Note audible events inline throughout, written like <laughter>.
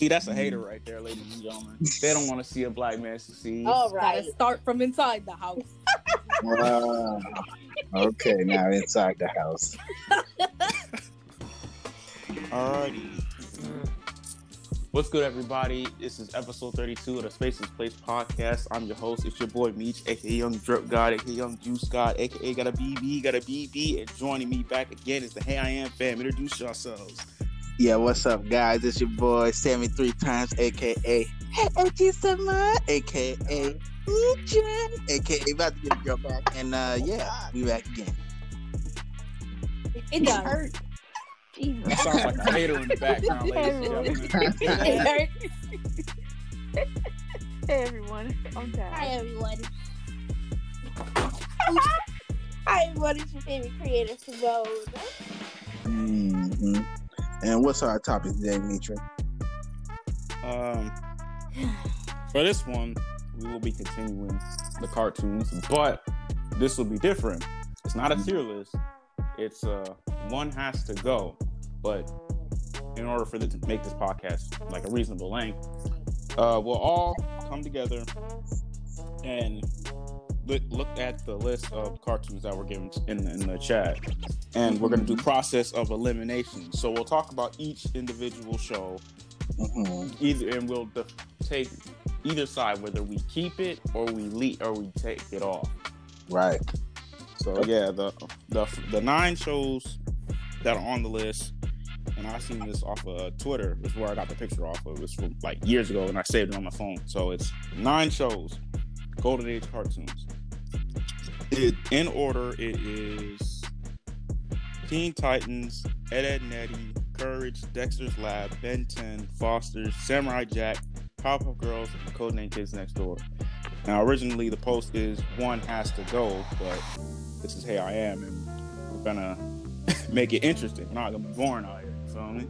See, that's a hater mm. right there, ladies and gentlemen. They don't want to see a black man succeed. All Gotta start from inside the house. Wow. Okay, now inside the house. <laughs> Alrighty. What's good, everybody? This is episode 32 of the Spaces Place podcast. I'm your host. It's your boy Meech, aka Young Drip God, aka Young Juice God, aka got a BB, got a BB, and joining me back again is the Hey I Am fam. Introduce yourselves. Yeah, what's up, guys? It's your boy Sammy three times, aka Hey AG Sama, aka Legion, aka about to get a girl back, and uh, yeah, we back again. It does. Hurt. That sounds like a hater in the background, ladies and gentlemen. It. Hey everyone, I'm <laughs> <laughs> Hi everyone. Hi everyone, it's your favorite creator Simone. hmm And what's our topic today, Mitra? Um, for this one, we will be continuing the cartoons, but this will be different. It's not a tier list. It's uh one has to go, but in order for it to make this podcast like a reasonable length, uh, we'll all come together and look, look at the list of cartoons that were given in the, in the chat, and we're gonna do process of elimination. So we'll talk about each individual show. Hmm either and we'll def- take either side whether we keep it or we leave or we take it off. Right. so yeah the the the nine shows that are on the list and i seen this off of twitter is where i got the picture off of. It's from like years ago and i saved it on my phone. So it's nine shows golden age cartoons it, in order it is teen titans ed ed and courage dexter's lab ben 10 foster's samurai jack powerpuff girls and the codename kids next door now originally the post is one has to go but this is hey I am and we're gonna <laughs> make it interesting. We're not gonna be boring out here. You feel me?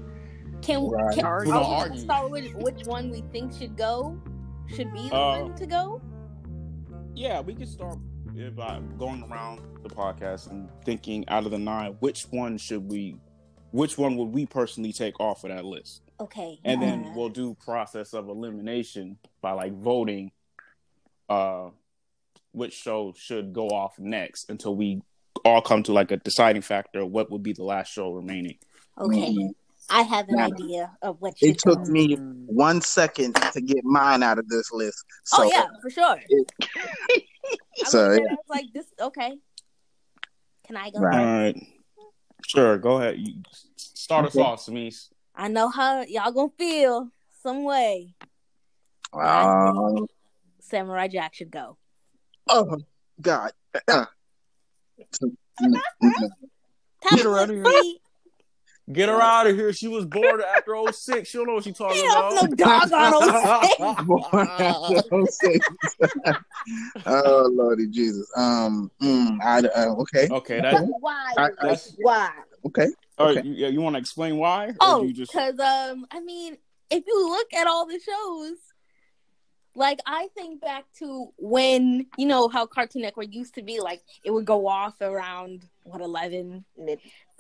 Can, Right. can We're gonna we gonna start with which one we think should go? Should be the Uh, one to go? Yeah, we can start by going around the podcast and thinking out of the nine, which one should we which one would we personally take off of that list? Okay. And uh, then we'll do process of elimination by like voting uh which show should go off next until we all come to like a deciding factor what would be the last show remaining. okay. Mhm. I have an Now, idea of what should It took go. me one second to get mine out of this list. So, oh yeah, for sure. <laughs> I So, looked at yeah. it, I was like, this okay. Can I go? Right. All right. Sure, go ahead. You start us off, Samis. I know how y'all gonna feel some way. Um, Samurai Jack should go. oh God. <clears throat> Top her of here. Feet. Get her out of here. She was born after 06. She don't know what she's talking Yeah, about. no doggone <laughs> <laughs> oh Lordy Jesus. Um. mm, I, uh, okay. okay, that, Why? I- that's Why? Okay. all right, Okay. you, you want to explain why? Oh, do you just because um, I mean, if you look at all the shows, like I think back to when you know how Cartoon Network used to be, like it would go off around what eleven.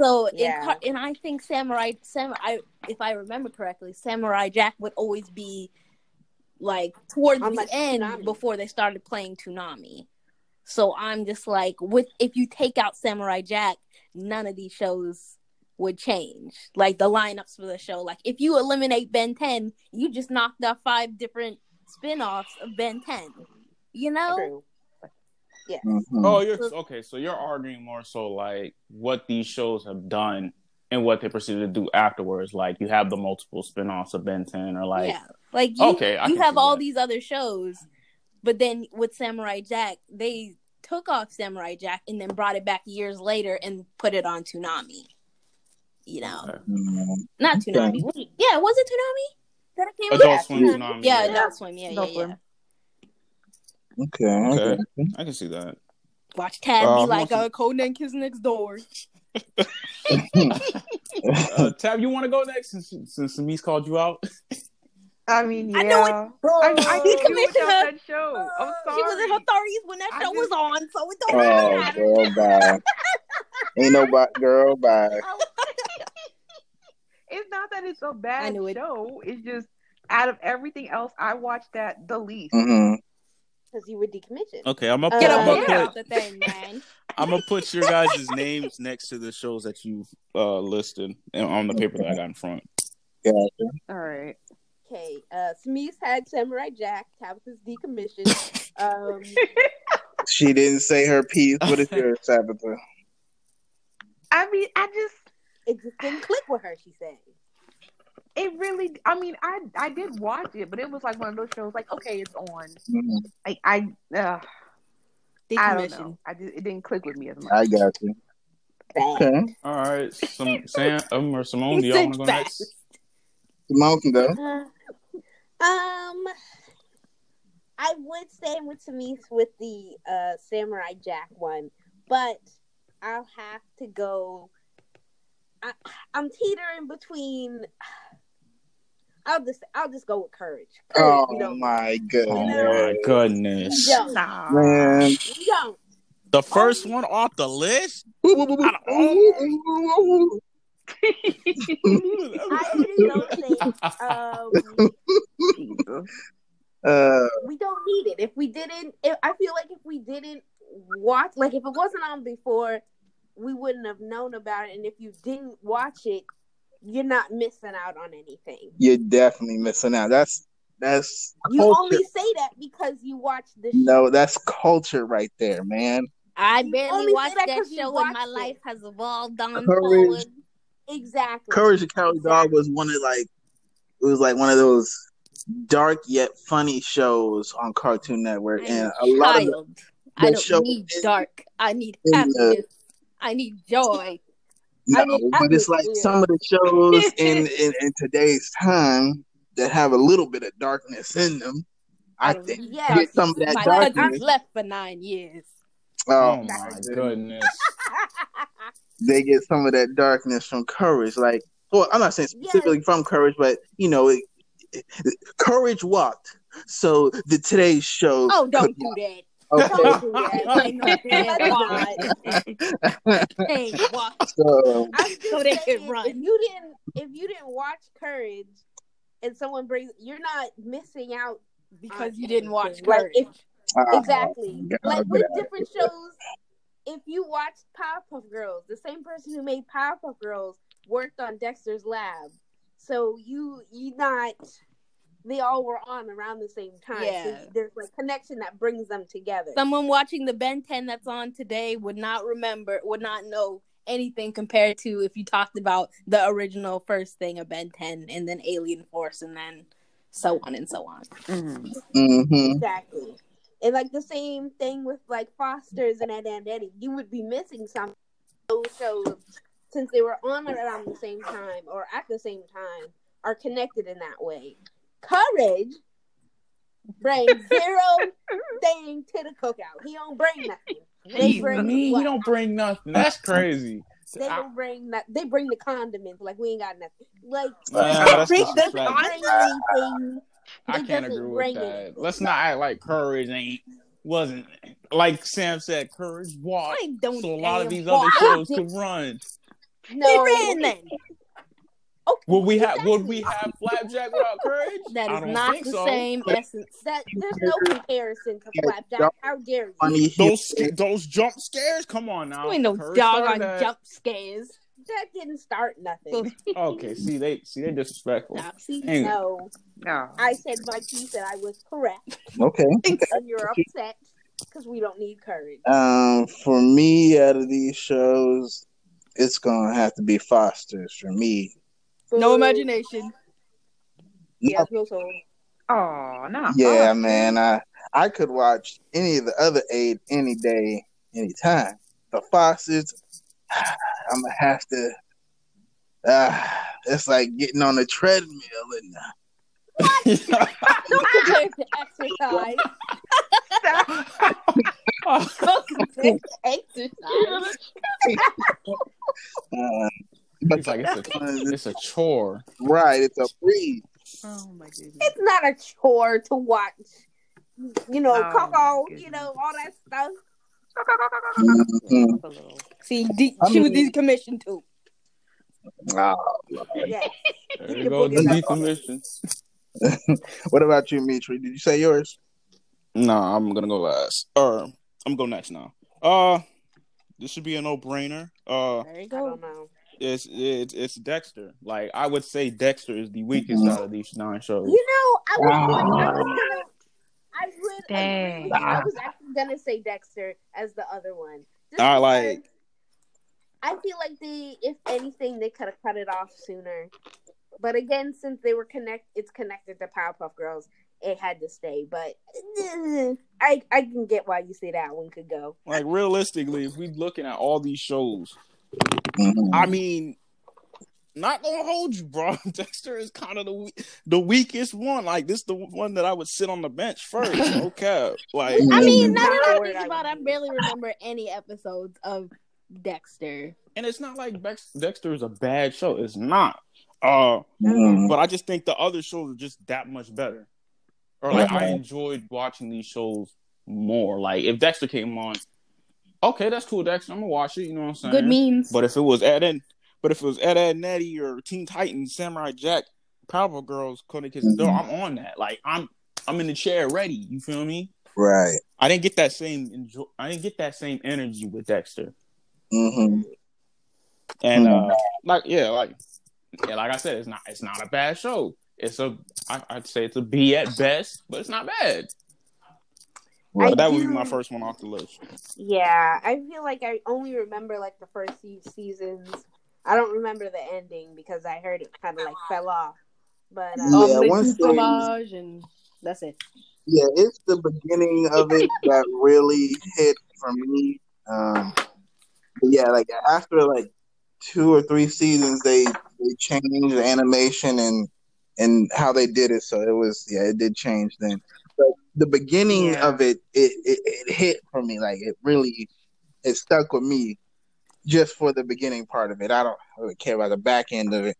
So Yeah. in and I think Samurai Samurai, if I remember correctly, Samurai Jack would always be like towards On, the end Toonami. before they started playing Toonami. So I'm just like, with if you take out Samurai Jack, none of these shows would change. Like the lineups for the show. Like if you eliminate Ben 10, you just knocked out five different spin-offs of Ben 10. You know? True. Yes. Mhm. Oh, you're okay. So you're arguing more so like what these shows have done and what they proceeded to do afterwards. Like you have the multiple spin-offs of Ben 10 or like yeah. Like you, Okay, I you have all that. these other shows, but then with Samurai Jack, they took off Samurai Jack and then brought it back years later and put it on Toonami. You know, Okay. Mhm. not Okay. Toonami. Wait, yeah, was it Toonami? That it came Adult out? Swim Toonami. Yeah, yeah. Adult Swim. Yeah, yeah, Adult yeah. Swim. Okay. Okay. Okay. I can see that. Watch Tad Uh, be like, wants to- uh, Codename Kids Next Door. <laughs> <laughs> Uh, Tab, you want to go next since since Samis called you out? I mean, yeah. I know it- I, I Be did do without commissioner. that show. I'm sorry. She was in her thirties when that I show just- was on, so it don't really Oh, matter. girl, bye. Ain't nobody, girl, bye. It's not that it's a I bad I knew it. show. It's just out of everything else, I watched that the least. hmm Because you were decommissioned. Okay, I'm gonna Uh, put, Get I'm a gonna book yeah. out the thing, man. <laughs> I'm gonna put your guys' names next to the shows that you've uh, listed and on the paper that I got in front. Yeah. All right. Okay, uh, Smeeze had Samurai Jack. Tabitha's decommissioned. <laughs> um, She didn't say her piece. What is yours, Tabitha? I mean, I just it just didn't click with her. She said. It really. I mean, I I did watch it, but it was like one of those shows. Like, okay, it's on. Mhm. Like I, uh, I don't know. I just it didn't click with me as much. I got you. Okay. All right, some <laughs> Sam um, or Simone, do y'all want to go next? Simone can go. Uh, um, I would stay with Smeeze with the uh, Samurai Jack one, but I'll have to go. I, I'm teetering between. I'll just I'll just go with courage. Courage, Oh we don't, my Oh goodness. my goodness! we don't, Nah. Man. we don't. The first one off the list. <laughs> I really don't think um, <laughs> Uh, we don't need it. If we didn't, if, I feel like if we didn't watch, like if it wasn't on before, we wouldn't have known about it. And if you didn't watch it, you're not missing out on anything. you're definitely missing out. That's that's You culture. only say that because you watched the show. no, that's culture right there, man. I You barely only say watched that that 'cause show and my it. life has evolved on Courage. forward. Exactly. Courage the Cowardly Dog was one of like it was like one of those dark yet funny shows on Cartoon Network, I'm and a a lot of the, child. I don't show need dark. I need in the- happiness. I need joy. No, I mean, but it's I like mean, yeah. some of the shows <laughs> in, in in today's time that have a little bit of darkness in them. I think yeah. get some of that My uh, darkness. cousin's left for nine years. Oh Oh, my goodness. goodness! <laughs> they get some of that darkness from courage. Like, well, I'm not saying specifically from courage, but you know, it, it- courage walked. So the today's show. Oh, don't do walk. Don't do that. Ain't no damn walk. Okay. <laughs> So I'm just So they saying, run. If you didn't, if you didn't watch Courage, and someone brings, you're not missing out Because you didn't watch anything. Like, Courage. if- uh, exactly. God, like get with different here. shows, if you watched Powerpuff Girls, the same person who made Powerpuff Girls worked on Dexter's Lab, so you you not. They all were on around the same time. So Yeah. there's like connection that brings them together. Someone watching the Ben 10 that's on today would not remember, would not know anything compared to if you talked about the original first thing of Ben 10 and then Alien Force and then so on and so on. Mhm. mhm. Exactly. And like the same thing with like Foster's and Ed and Eddy. You would be missing some those shows since they were on around the same time or at the same time are connected in that way. Courage brings zero thing to the cookout. He don't bring nothing. They bring Me, he don't bring nothing. That's <laughs> crazy. They don't bring that. They bring the condiments. Like we ain't got nothing. Like Nah, that's they disrespectful. doesn't bring anything. I can't agree with that. anything. Let's not act like courage ain't wasn't like Sam said. Courage walked, don't so a lot of these walk. other shows could run. No, He ran then. Okay, Would we have? Would we have Flapjack without courage? That I is don't the so. same essence. That there's no <laughs> comparison to Flapjack. How dare you? Funny Those those jump scares. Come on now. You ain't no Courage dog on that. jump scares. That didn't start nothing. <laughs> Okay, see they see they disrespectful. Nah, see, Hang. No, No. I said my piece and I was correct, Okay. <laughs> and you're upset because we don't need courage. Um, for me, out of these shows, it's gonna have to be Foster's for me. No Boo. imagination. Yes, no so. Oh no. Yeah, man. I I could watch any of the other eight any day, anytime. The Foxes, <sighs> I'm gonna have to. Uh, it's like getting on a treadmill and <laughs> Don't compare to exercise. <laughs> Don't compare to exercise. <laughs> uh, but It's like it's a <laughs> it's a chore. right, it's a breeze. Oh my goodness. It's not a chore to watch. You know, Oh, Coco. goodness. You know all that stuff. Mhm. See, de- I she was mean- decommissioned too. Oh, Yes. There you go, book the it <laughs> what about you, Mitri? Did you say yours? No, I'm gonna go last. Or I'm gonna go next now. Uh, this should be a no brainer. Uh, There you I go. Don't know. it's it's it's Dexter. Like I would say, Dexter is the weakest Mhm. out of these nine shows. You know, I was, Ah. I was gonna, I would agree Dang. I was actually gonna say Dexter as the other one. Just I because like- I feel like they, if anything, they could have cut it off sooner. But again, since they were connect, it's connected to Powerpuff Girls. It had to stay. But eh, I, I can get why you say that one could go. Like realistically, if we're looking at all these shows, I mean, not gonna hold you, bro. <laughs> Dexter is kind of the the weakest one. Like this, the one that I would sit on the bench first. Okay, <laughs> like I mean, now Not that I think about it, I barely remember any episodes of Dexter. and it's not like Dex- Dexter is a bad show. It's not. Uh, Mhm. but I just think the other shows are just that much better. Or like I enjoyed watching these shows more. Like if Dexter came on, okay, that's cool, Dexter. I'm gonna watch it. You know what I'm saying? Good memes. But if it was Ed and but if it was Ed Edd n Eddy or Teen Titans, Samurai Jack, Powerpuff Girls, Cody Kids and Door, I'm on that. Like I'm I'm in the chair ready. You feel me? Right. I didn't get that same enjoy I didn't get that same energy with Dexter. Mm hmm And Mhm. uh like yeah, like yeah, like I said, it's not it's not a bad show. It's a I, I'd say it's a B at best, but it's not bad. Right. But that would be my first one off the list. Yeah, I feel like I only remember like the first few seasons. I don't remember the ending because I heard it kind of like fell off. But uh, Yeah, once du they- and that's it. Yeah, it's the beginning of it <laughs> that really hit for me. Um, but yeah, like after like two or three seasons, they they changed the animation and and how they did it. So it was yeah, it did change then. The beginning Yeah. of it, it, it, it hit for me. Like it really, it stuck with me just for the beginning part of it. I don't really care about the back end of it.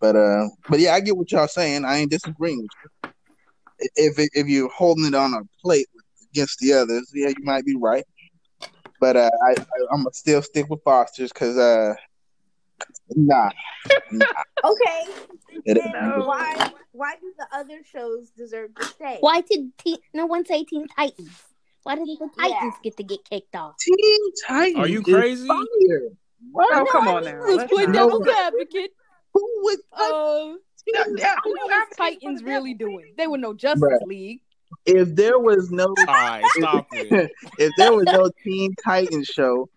But uh, but yeah, I get what y'all saying. I ain't disagreeing with you. If it, if you're holding it on a plate against the others, yeah, you might be right. But uh, I, I I'm gonna still stick with Foster's because uh, nah, okay, <laughs> It- No. why why do the other shows deserve to stay? Why did Teen, no one say Teen Titans? Why didn't the Yeah. Titans get to get kicked off? Teen Titans. Are you crazy? Fire. What? Oh, come I on mean, now. Let's Let's play devil's advocate. Who would? Uh, Yeah, yeah. what was Titans really doing? They were no Justice Bruh. League. If there was no All right, stop <laughs> it. if there was no Teen Titans show,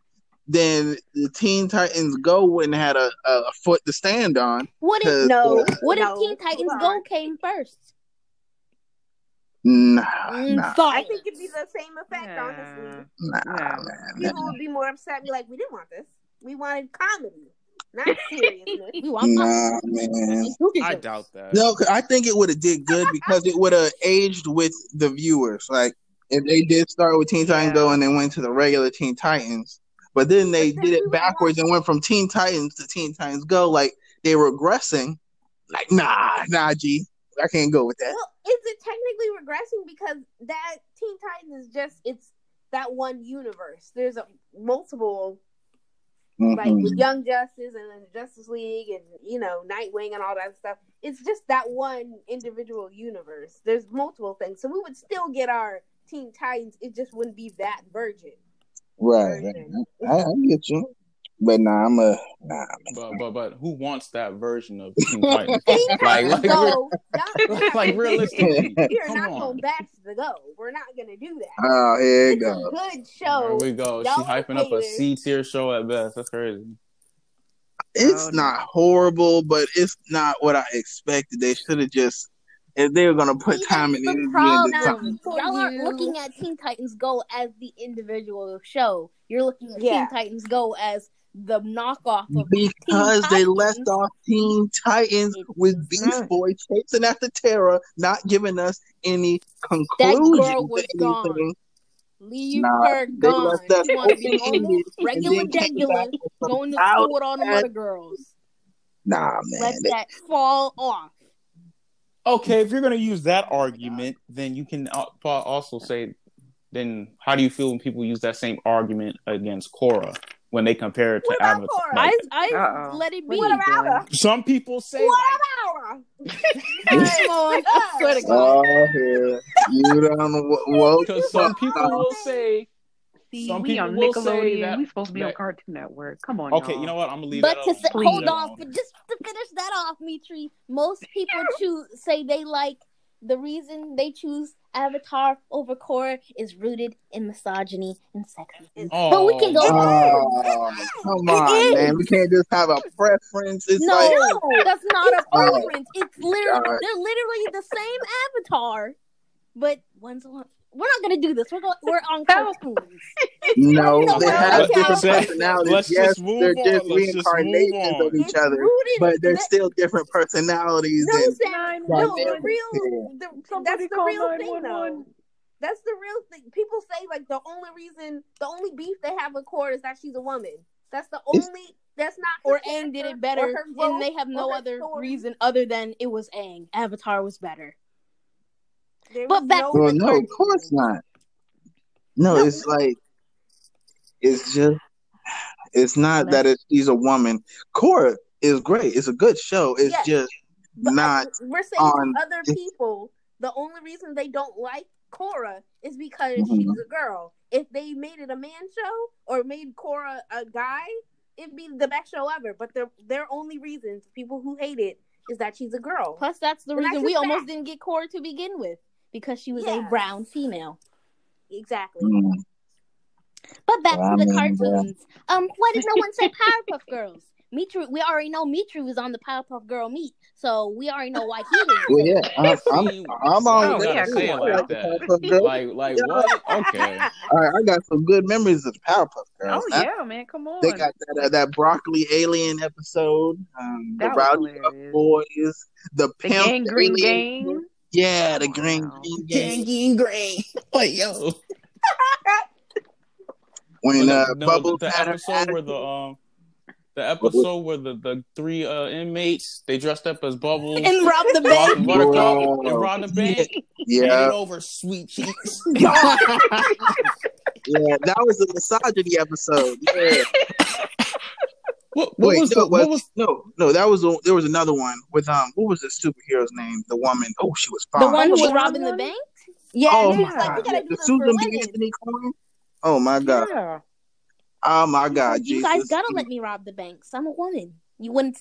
then the Teen Titans Go wouldn't have had a, a foot to stand on. What if Cause, No. uh, What No, if Teen Titans Go came first? Nah, Mm, nah, I think it'd be the same effect, honestly. nah, No. man. People would be more upset, be like, "We didn't want this. We wanted comedy, not <laughs> seriousness." We want Nah, man. Who gives doubt that. No, 'cause I think it would have did good because it would have aged with the viewers. Like if they did start with Teen Titans Go and then went to the regular Teen Titans, but then they did it backwards and went from Teen Titans to Teen Titans Go, like they were regressing. Like nah, nah, G, I can't go with that. Well, is it technically regressing because that Teen Titans is just it's that one universe. There's a multiple like Mhm. with Young Justice and then Justice League and you know Nightwing and all that stuff. It's just that one individual universe. There's multiple things, so we would still get our Teen Titans. It just wouldn't be that version. Right, right. I, I get you, but nah, I'm a nah. But but but who wants that version of Teen <laughs> Titans? Like Titans like, Go, y'all- <laughs> like realistically, <laughs> We're not on. going back to the Go. We're not gonna do that. Oh, here it It's a goes. good There show. we go. She hyping up a C tier show at best. That's crazy. It's Oh, no. not horrible, but it's not what I expected. They should have just if they were gonna put See, time that's and the energy problem. into something. Y'all aren't you. looking at Teen Titans Go as the individual show. You're looking at Yeah. Teen Titans Go as the knockoff of Because Teen they left off Teen Titans It's with Beast not. Boy chasing after Terra, not giving us any conclusion. That conclusion girl was gone. anything. Leave Nah, her they gone. left us She wants to be normal, regular, regular, back with some going to school with all the other girls. Nah, man. Let they- that fall off. Okay, if you're gonna use that argument, then you can also say, then how do you feel when people use that same argument against Korra when they compare it to What about Avatar. Korra? like, I, I Uh-oh. let it be. What What about her? some people say What like, about <laughs> her? Come on, I swear to God. Oh, here. You done woke <laughs> because some people will say See, Some we people on will say Nickelodeon. that- we supposed to be on Cartoon Network. Come on, okay, y'all. you know what? I'm gonna leave But that to alone. say, hold leave that on, but just to finish that off, Mitri, most <laughs> people choose say they like the reason they choose Avatar over Korra is rooted in misogyny and sexism. Oh, but we can go. Oh, come on, man. We can't just have a preference. It's no, like that's not a preference. It's literally God. they're literally the same avatar, but one's on. We're not gonna do this. We're going. We're on cartoons. <laughs> no, No, they have different personalities. Let's yes, just move they're just Let's just move reincarnations of each It's other, rooted but they're in- still different personalities. No, and Sam, Nine no, the real, the, Somebody that's the real thing, though. That's the real thing. People say like the only reason, the only beef they have with Korra is that she's a woman. That's the It's- only. That's not. Or her Aang did it better, or her growth and they have no other story. reason other than it was Aang. Avatar was better. There But back no well, no, of course not. No, No. it's like it's just it's not that it's, she's a woman. Korra is great. It's a good show. It's Yes. just But not we're saying on- other people, the only reason they don't like Korra is because Mhm. she's a girl. If they made it a man show or made Korra a guy, it'd be the best show ever. But their their only reasons, people who hate it, is that she's a girl. Plus, that's the And that's reason we just almost didn't get Korra to begin with because she was a brown female. Exactly. Mm. But back Well, to I the mean, yeah. cartoons. Um, why did no one say <laughs> Powerpuff Girls? Mitri, we already know Mitri was on the Powerpuff Girl meet, so we already know why he didn't. Well, yeah. I'm, I'm, I'm on you yeah, gotta come say it on. like like that. <laughs> Like, like Yeah. what? Okay. <laughs> All right, I got some good memories of Powerpuff Girls. Oh Now, yeah, man, come on. They got that uh, that broccoli alien episode, um, the That was Rowdy Boys, the the pimp, gang green alien- gang. Yeah, the Wow. green green gang. Gangy green. Like yo. When uh, no, Bubbles the had her episode where the um the episode where the, the three uh inmates they dressed up as bubbles And rob the bank. Buttercup Wow. and robbed the bank yeah, over sweet cheeks. <laughs> <laughs> yeah, that was the misogyny episode. Yeah. <laughs> What, what Wait, was no, the, what was no, no, that was a, there was another one with um, what was the superhero's name? The woman. Oh, she was fine. The one who was robbing the bank? Yeah, Oh my was like, we god, gotta do the Susan B. Anthony Coin. Oh my god. Yeah. Oh my god, you Jesus. guys gotta let me rob the banks. I'm a woman. You wouldn't.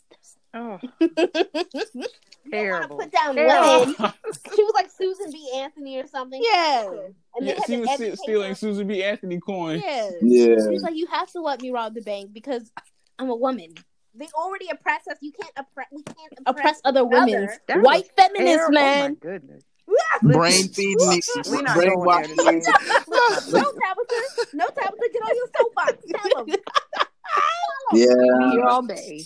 Oh, <laughs> You <laughs> don't wanna terrible. put down Terrible. <laughs> She was like Susan B. Anthony or something. yeah. And yeah, she was stealing her. Susan B. Anthony coin. Yeah. Yeah. She was like, you have to let me rob the bank because I'm a woman. They already oppress us. You can't oppress. We can't Oppress oppress, other women. White was feminists, man. Oh my goodness. Brain feeding me, <laughs> We're not going there brainwashing today. no, Tabitha. No, Tabitha. Get on your soapbox. Tell them. <laughs> Yeah, Here all day.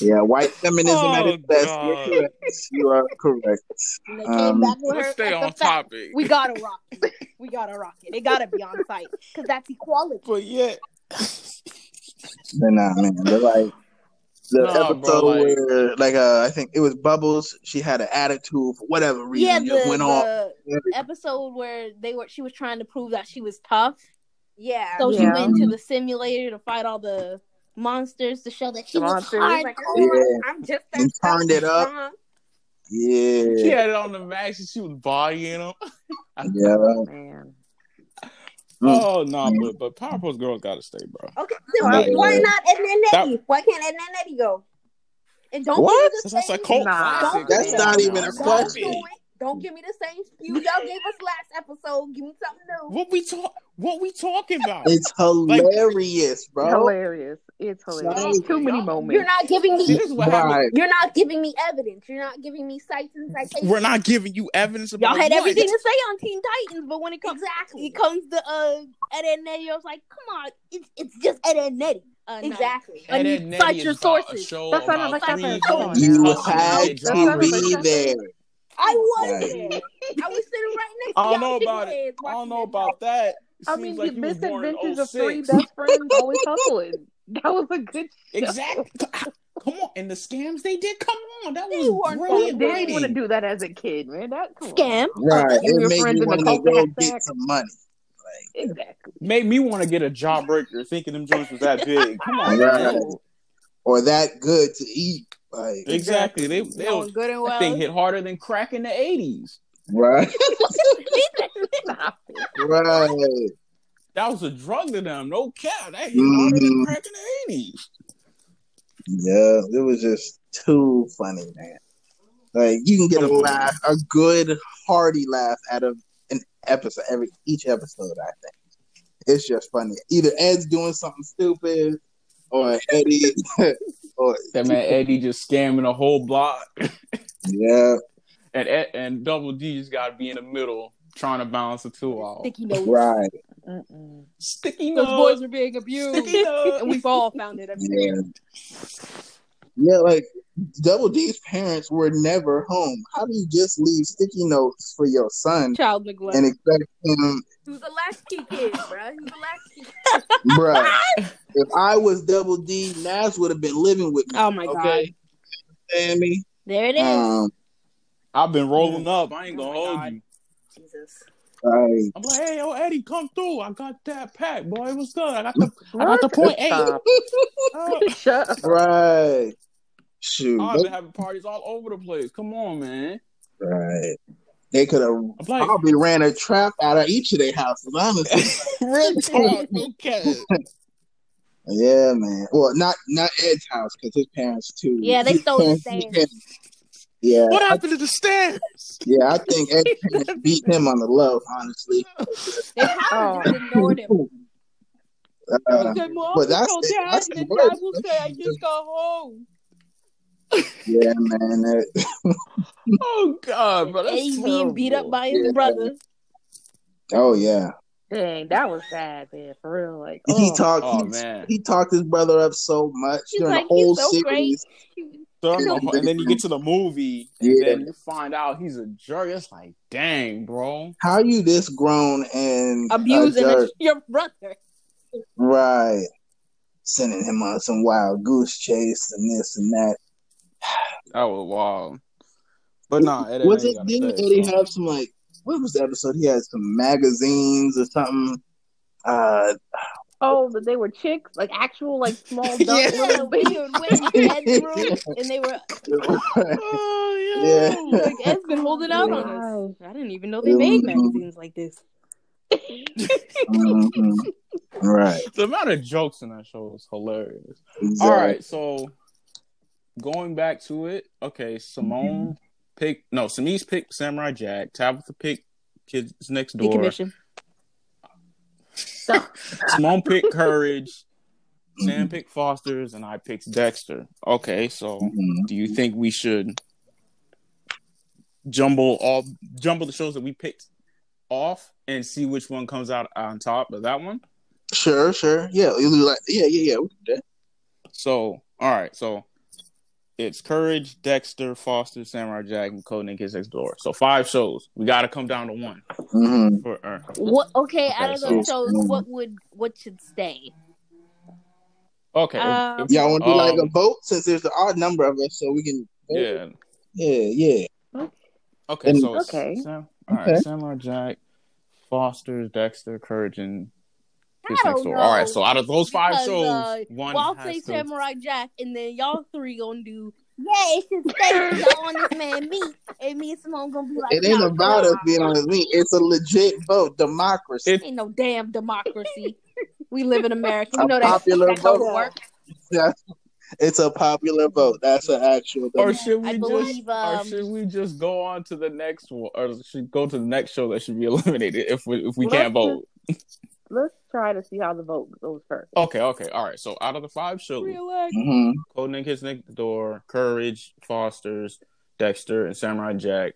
yeah. White feminism at Oh, its best. God. You're correct. You are correct. And they came Um, Let's stay on topic. We gotta rock it. We gotta rock it. It gotta be on site because that's equality. But yeah, But nah, man. But like the Nah, episode bro, like- where, like, uh, I think it was Bubbles. She had an attitude for whatever reason. Yeah, just the, went off. episode where they were she was trying to prove that she was tough. Yeah. So she went to the simulator to fight all the monsters to show that she The was monsters. hard. Like, Yeah. oh, I'm just that And turned it up. strong. Yeah, she had it on the max and she was bodying them. <laughs> yeah. Oh, man. Mm. Oh no, but but Powerpuff Girls gotta stay, bro. Okay, then That- why not Edna and that- Nettie? Why can't Edna and Nettie go? And don't What? give me the That's a same. cult Nah. classic. That's man. not even a Don't question. do it. Don't give me the same spew y'all gave us last episode. Give me something new. What we talk? What we talking about? It's hilarious, bro. Hilarious. It's hilarious. Sorry. Too many moments. You're moments. not giving me. this is what happened. Right. You're not giving me evidence. You're not giving me cites and citations. We're not giving you evidence about Y'all had what? everything to say on Teen Titans, but when it comes exactly. it comes to uh Ed and Nettie, I was like, come on, it's it's just Ed and Nettie. Uh, no. Exactly. I Ed, need Ed, cite Nettie your is about sources. show That's not like that. hoes Come You had to get That's to not like be that. there. I was Right. there. I was sitting right next to I don't know about it. I don't know about that. It I mean, like the you was born misadventures of three best friends always <laughs> hustling. <laughs> That was a good show. Exactly. Come on, and the scams they did. Come on, that They was weren't Who brilliant didn't want to do that as a kid, man? That. Scam. Right. You and It your made friends you in the want to go get some money. <laughs> Exactly. Made me want to get a jawbreaker thinking them joints was that <laughs> big. Come on, Right. or that good to eat. Like Exactly. They they Knowing good and well. thing hit harder than crack in the eighties. right, right. That was a drug to them. No cap. That hit harder than Mhm. crack in the eighties. Yeah, it was just too funny, man. Like you can get a laugh, a good hearty laugh out of an episode every each episode. I think it's just funny. Either Ed's doing something stupid, or Eddy, <laughs> or That man Eddy just scamming a whole block, yeah, and Ed, and Double D just got to be in the middle trying to balance the two out. Right, Mm-mm. Sticky Those notes. boys are being abused, Sticky notes. and we've all found it. every yeah, yeah. Like Double D's parents were never home. How do you just leave sticky notes for your son Child neglect. and expect him He was a latchkey kid, bro. He was a latchkey. Bruh, <laughs> <laughs> if I was double D, Nazz would have been living with me. oh my god! okay, understand me? There it is. Um, I've been rolling up. I ain't gonna Oh hold God. you. Jesus. Like, I'm like, hey, yo, Eddy, come through. I got that pack, boy. It was good. I got the, I got the point eight. Stop. Oh, <laughs> <laughs> Shut up. right, shoot, I've been having parties all over the place. Come on, man. right. They could have like, probably ran a trap out of each of their houses, honestly. real talk, yeah, man. Well, not not Ed's house because his parents too. Yeah, they his stole the <laughs> parents- stairs. his parents- Yeah, What I, happened to the stairs? yeah. I think <laughs> Ed's parents beat him on the low, honestly. They probably just ignored him. Uh, said, Mom, but that's tell the- Dad, that's and the worst. Dad will say, I just got home. yeah, man. that- <laughs> Oh God, bro, that's Eddy being beat up by his Yeah. brother. oh yeah. Dang, that was sad, man. For real. Like, He oh. talked. Oh he, man. he talked his brother up so much He's during like, the whole "He's so series. So, and then you get to the movie, and Yeah. then you find out he's a jerk. It's like, dang, bro. How you this grown and a Abusing jerk? <laughs> your brother. right? Sending him on some wild goose chase and this and that. That was wild. But nah, it was it? Didn't say, Eddy so. have some like? What was the episode? He had some magazines or something. Uh, Oh, but they were chicks, like actual, like small, dark <laughs> Yeah. <laughs> <laughs> Yeah, little we babies. were in Ed's and they were Oh, Yeah. like, Ed's been holding out on us. I didn't even know they made magazines like this. mhm. right. The amount of jokes in that show is hilarious. Exactly. All right, so going back to it, okay, Simone picked no, Samise picked Samurai Jack, Tabitha picked Kids Next Door, Decommission. <laughs> Simone picked Courage, Sam picked Foster's, and I picked Dexter. Okay, so Mhm. do you think we should jumble all jumble the shows that we picked off and see which one comes out on top of that one? Sure, sure. Yeah, like, yeah, yeah, yeah. we can do that. So, all right, so it's Courage, Dexter, Foster, Samurai Jack, and Codename Kids Next Door. So five shows. We got to come down to one. Mhm. For, uh, What? Okay, out Okay, of those so- shows, what would what should stay? okay, Um, if- Y'all want to do like a Um, vote since there's an odd number of us, so we can. yeah. yeah, yeah. Okay, And- so Okay. Sam, all right, Okay. Samurai Jack, Foster, Dexter, Courage, and Kids I Next don't All right, so out of those five because, shows, uh, one Well, I'll has say to- Samurai Jack, and then y'all three gonna do. Yeah, it should stay. Y'all on this man meat, and me and Simone gonna be like, It ain't about nah, us being on the meet. It's a legit vote, democracy. It- Ain't no damn democracy. <laughs> we live in America. A We know that popular that don't vote. work. <laughs> it's a popular vote. That's an actual. Or should we I just, believe, or um, should we just go on to the next one, or should go to the next show that should be <laughs> eliminated if we if we Well, can't let's vote? Let's try to see how the vote goes first. Okay, okay, all right. So out of the five shows, Reelect. Mhm. Codename Kids Next Door, Courage, Foster's, Dexter, and Samurai Jack,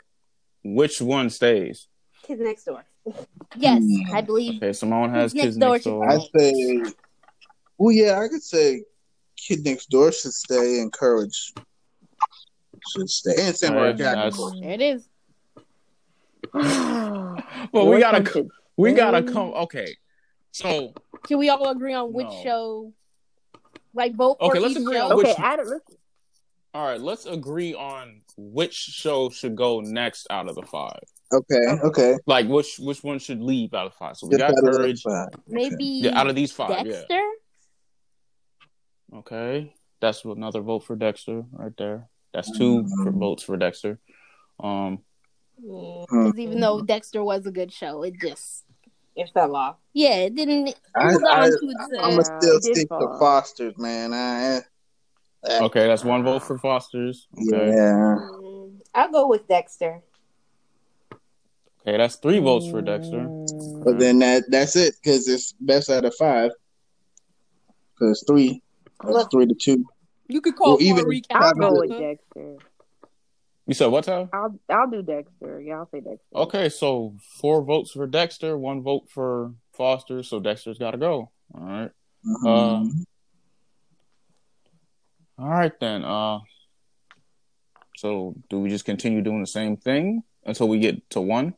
which one stays? Kids next door. Yes, Hmm. I believe. Okay, Simone has Kids Kids Next Door Next Door. I say. Well, yeah, I could say Kid Next Door should stay and Courage should stay. And Samurai Alright, Jack, of course. There it is. <sighs> Well, we gotta, Washington. we gotta come. Okay, so Can we all agree on which No. show? Like vote for Okay, let's agree show. on Okay, which- add it. Let's, all right, let's agree on which show should go next out of the five. Okay, okay. Like which which one should leave out of five? So we Just got out of the courage. five. Maybe Yeah, out of these five, yeah. Dexter. Okay, that's another vote for Dexter right there. That's 2 for Mhm. votes for Dexter. Um, Because even though Dexter was a good show, it just It fell off. yeah, it didn't. It I- moved I- on to its, I'm uh, gonna still it did stick to. Foster's, man. I, okay, that's one vote for Foster's. Okay, yeah. I'll go with Dexter. okay, that's three votes for Dexter. But then that that's it because it's best out of five. Because three, that's Look. three to two. you could Well, call even- for recount. I'll go with Dexter. You said what, time? I'll I'll do Dexter. Yeah, I'll say Dexter. Okay, so four votes for Dexter, one vote for Foster. So Dexter's got to go. All right. Mhm. Um, All right then. Uh, so do we just continue doing the same thing until we get to one?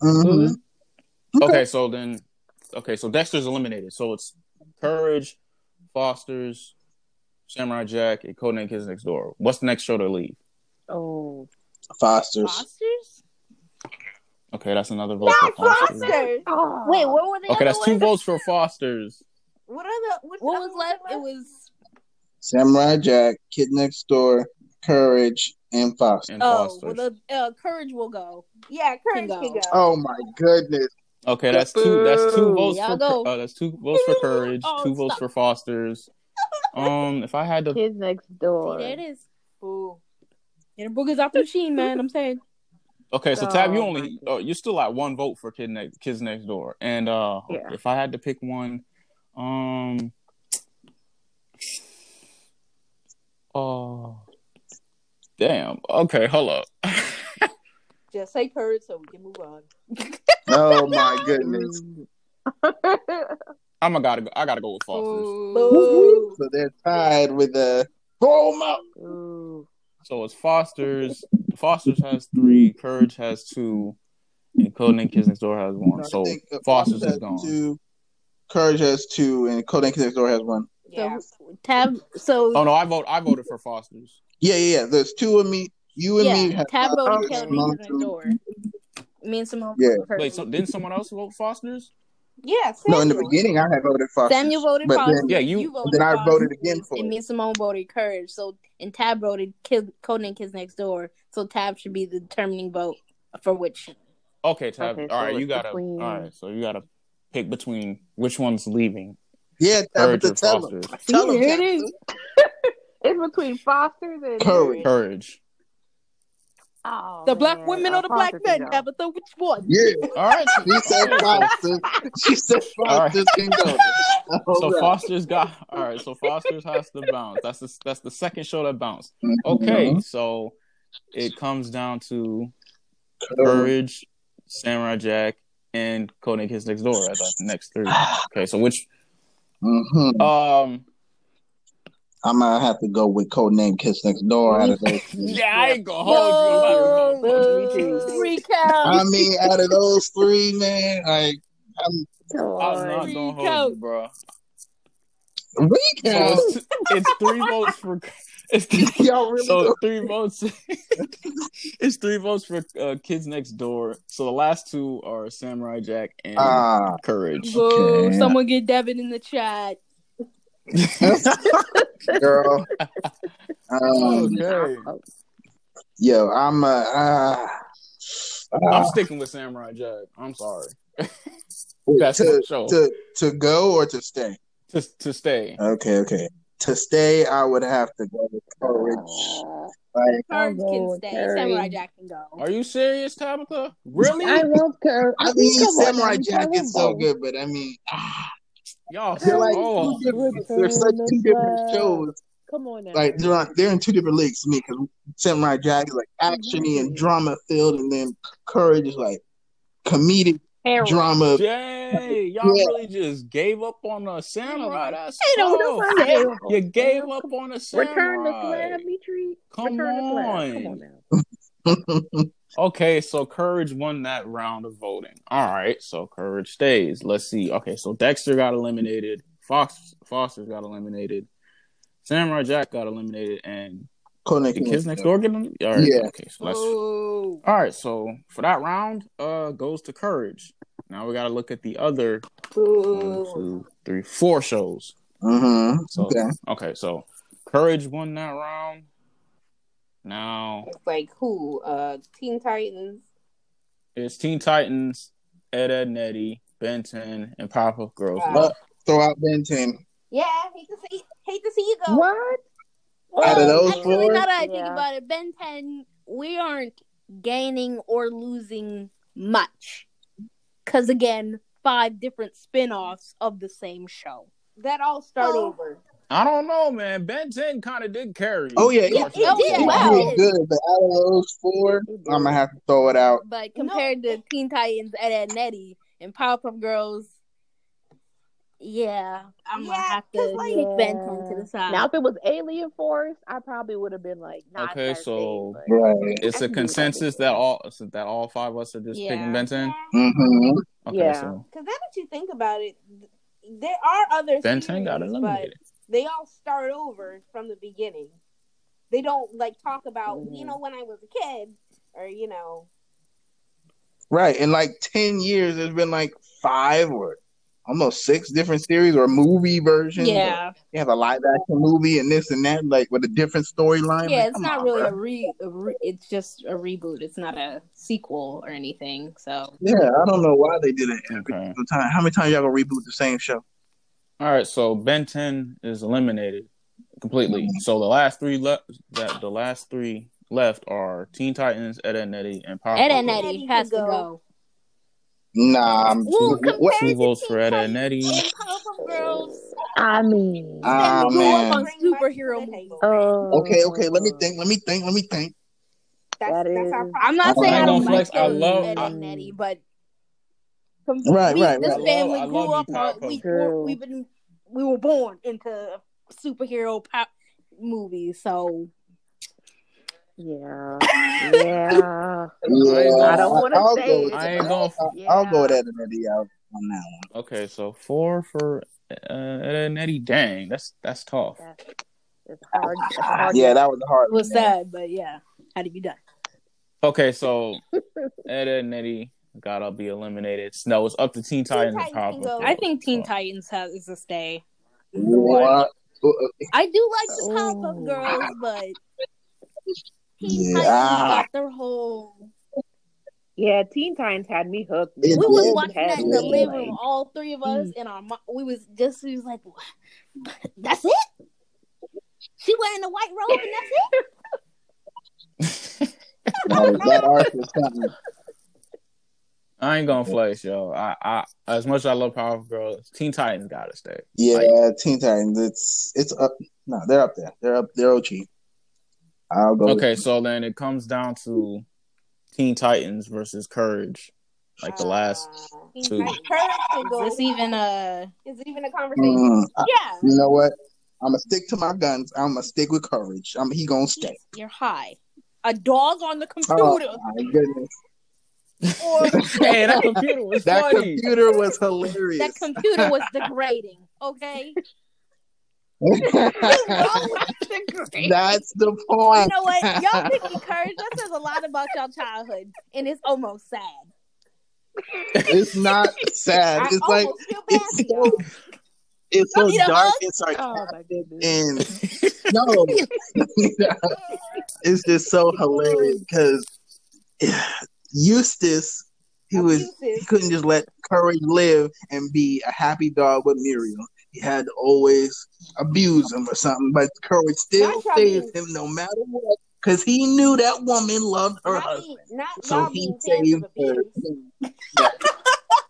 Mhm. Okay, so then, okay, so Dexter's eliminated. So it's Courage, Foster's, Samurai Jack, and Codename Kids Next Door. What's the next show to leave? Oh, Foster's. Fosters. Okay, that's another vote for Foster's. Fosters. oh. Wait, what were the Okay, that's two ones? votes for Foster's. What are the? Which What was ones left? It was Samurai Jack, Kid Next Door, Courage, and Foster. And oh, Foster's. well, the uh, Courage will go. Yeah, Courage Can can go. go. Oh my goodness. Okay, that's two. That's two votes Y'all for. go. Uh, that's two votes for <laughs> Courage. Oh, two votes for Foster's. Um, if I had to, Kids next See, door. there it is. Ooh. Get the boogers out the machine, man. I'm saying. okay, so Tab, you Oh, only, my uh, you're still at one vote for Kid Next, Kids Next Door, and uh, Yeah. if I had to pick one, um, oh, damn. Okay, hold up. <laughs> Just say Courage so we can move on. <laughs> Oh my goodness. I'm gonna gotta go. I gotta go with Foster's. Boo. So they're tied with the throw 'em out. Ooh. So it's Foster's. Foster's has three. Courage has two. And Codename Kids Next Door has one. I So uh, Foster's has is gone. Two, Courage has two, and Code Kid Next Door has one. Yeah. So Tab. So Oh no, I vote. I voted for Foster's. Yeah, yeah, yeah. There's two of me. You and me have Tab voted Foster's, Kill Simone Next Door. Me and Simone. Yeah. Wait, so didn't someone else vote Foster's? Yeah. No, in the beginning I had voted Foster's. Samuel voted but Foster. then, Yeah, you- voted then I Foster, voted again for and it. me and Simone voted Courage. So and Tab voted Kill Codename Kids Next Door. So Tab should be the determining vote for which. Okay, Tab. Okay, all so right, you gotta. between- All right, so you gotta pick between which one's leaving. Yeah, Courage Tabitha, or tell him. Tell him, See, there it Tabitha. is. <laughs> it's between Foster's and Courage. Courage. Oh, The black man. women or the black men, can go. Tabitha? Which one? Yeah, <laughs> All right. so- she said okay, <laughs> so- Foster's. She said All right. Foster's can go. <laughs> So right. Foster's got all right. So Foster's has to bounce. That's the that's the second show that bounced. Mhm. Okay, so it comes down to Courage. Courage, Samurai Jack, and Codename Kids Next Door as the next three. <sighs> Okay, so which Mhm. um I'm gonna have to go with Codename Kiss Next Door out of those. three. yeah, I ain't gonna hold you. I'm not gonna you. Boo. Recount. I mean, out of those three, man, like I'm Come I'm not gonna hold you, Recount. bro. So it's, it's three votes for it's <laughs> Y'all really so three votes. <laughs> it's three votes for uh, Kids Next Door. So the last two are Samurai Jack and Ah, Courage. Boo. Okay. Someone get Devin in the chat. <laughs> girl. Um, Okay, yo, I'm uh, uh, I'm uh, sticking with Samurai Jack. I'm sorry. That's to, the show to to go or to stay. to to stay. Okay, okay. To stay, I would have to go with courage. Like, Courage can stay. Courage. Samurai Jack can go. Are you serious, Tabitha? Really? I love Courage. I mean, Come on, Samurai. Jack is so good, but I mean, ah, Y'all they're like oh, two different, they're such two different shows. Come on now. Like they're on, they're in two different leagues to me because Samurai Jack is like actiony mm-hmm. and drama filled, and then Courage is like comedic Harold. drama. Jay, y'all Yeah. really just gave up on the samurai. That's Hey, no, tough. nobody gave up on You it. gave up on the Return the samurai. Mitri. Come Return the flag. Come on. on now. <laughs> Okay, so Courage won that round of voting. All right, so Courage stays. Let's see. Okay, so Dexter got eliminated. Fox Foster's got eliminated. Samurai Jack got eliminated, and Codename The kids next door get them. All right, Yeah. Okay. So let's. Oh. All right. So for that round, uh, goes to Courage. Now we got to look at the other Ooh. two, three, four shows. Mm-hmm. So Okay. okay. So Courage won that round. Now It's like who? Uh, Teen Titans. it's Teen Titans, Ed Edd n Eddy, Ben 10, and Powerpuff Girls. Wow. Throw out Ben 10. Yeah, hate to see, hate to see you go. What? Out of those actually, four? now that I think Yeah. about it, Ben 10, we aren't gaining or losing much. Because again, five different spin offs of the same show. That all start Oh. over. I don't know, man. Ben 10 kind of did carry. Oh, yeah. Yeah, it, it Oh, did yeah. it well. did good, but out of those four, I'm going to have to throw it out. But compared to Teen Titans, Ed, Edd n Eddy, and Powerpuff Girls, yeah, I'm Yeah, gonna have to like- kick Ben 10 to the side. Now, if it was Alien Force, I probably would have been like, not Okay, that so- but- Right. It's I a consensus that all so that all five of us are just Yeah. picking Ben 10. Mm-hmm. Okay, Yeah. so Because now that you think about it, there are other Ben 10 got series, but eliminated. They all start over from the beginning. They don't like talk about Mhm. you know when I was a kid or you know Right. In like 10 years, there's been like five or almost six different series or movie versions. yeah, You have a live action movie and this and that, like with a different storyline. yeah, Like, it's not on, really a re, a re. It's just a reboot. It's not a sequel or anything. So Yeah, I don't know why they did it every Okay. time. How many times y'all gonna reboot the same show? All right, so Ben 10 is eliminated completely. So the last three left that the last three left are Teen Titans, Ed Edd n Eddy, and Powerpuff Ed and Girls. Nettie Nettie has to go. go. Nah, I'm Well, what? Two to votes for Ed, Edd, n Eddy. and Powerpuff Girls. I mean, They man. up on Bring Mike to superhero the uh, Okay, okay, let me think, let me think, let me think. That's, That that's our is- I'm not saying I ain't don't like flex. I love- Ed and Nettie, but Right, we, right, this right. I family love- grew up you, on Powerpuff we we've been we were born into superhero pop movies, so yeah, <laughs> yeah. Yeah, I don't wanna I'll say go it. with- I ain't gonna- I'll, Yeah. I'll go with Ed and Eddy out on that one. Okay, so four for uh, Ed, Edd n Eddy. Dang, that's that's tough. It's hard. It's <laughs> hard. Yeah, that was hard it was man. sad, but yeah, had to be done. Okay, so Ed, Ed Nettie I'll be eliminated. No, it's up to Teen Titans and Titans go. I think Teen So- Titans has is a stay. What? I do like the Powerpuff Ooh. Girls, but Teen Yeah. Titans got their whole. Yeah, Teen Titans had me hooked. It We was watching that in the living like- room, all three of us, Mm. and our mo- we was just we was like, "What? "That's it." She wearing the white robe, and that's it. that, that arc was something. I ain't gonna flex, yo. I, I as much as I love Powerpuff Girls, Teen Titans gotta stay. Yeah, Teen Titans. It's it's up. No, they're up there. They're up. They're OG. I'll go. Okay, so then it comes down to Teen Titans versus Courage, like the last. Uh, two. Courage can go. Is this even a? Is it even a conversation? Mm, I- Yeah, you know what? I'm gonna stick to my guns. I'm gonna stick with courage. I'm he gonna stay. you're high. A dog on the computer. Oh computer, my goodness, or hey, that computer was that funny. computer was hilarious. that computer was degrading. Okay, <laughs> That's the point. you know what? Y'all picking courage. That says a lot about y'all childhood, and it's almost sad. It's not sad. I It's like feel bad it's so y'all. it's Y'all so dark hug? and Oh my goodness. and <laughs> no, <laughs> it's just so hilarious because Eustace he was he couldn't just let Courage live and be a happy dog with Muriel. He had to always abuse him or something, but Courage still Not saved him no matter what because he knew that woman loved her Not, husband. being, not So he saved of her. abuse. <laughs>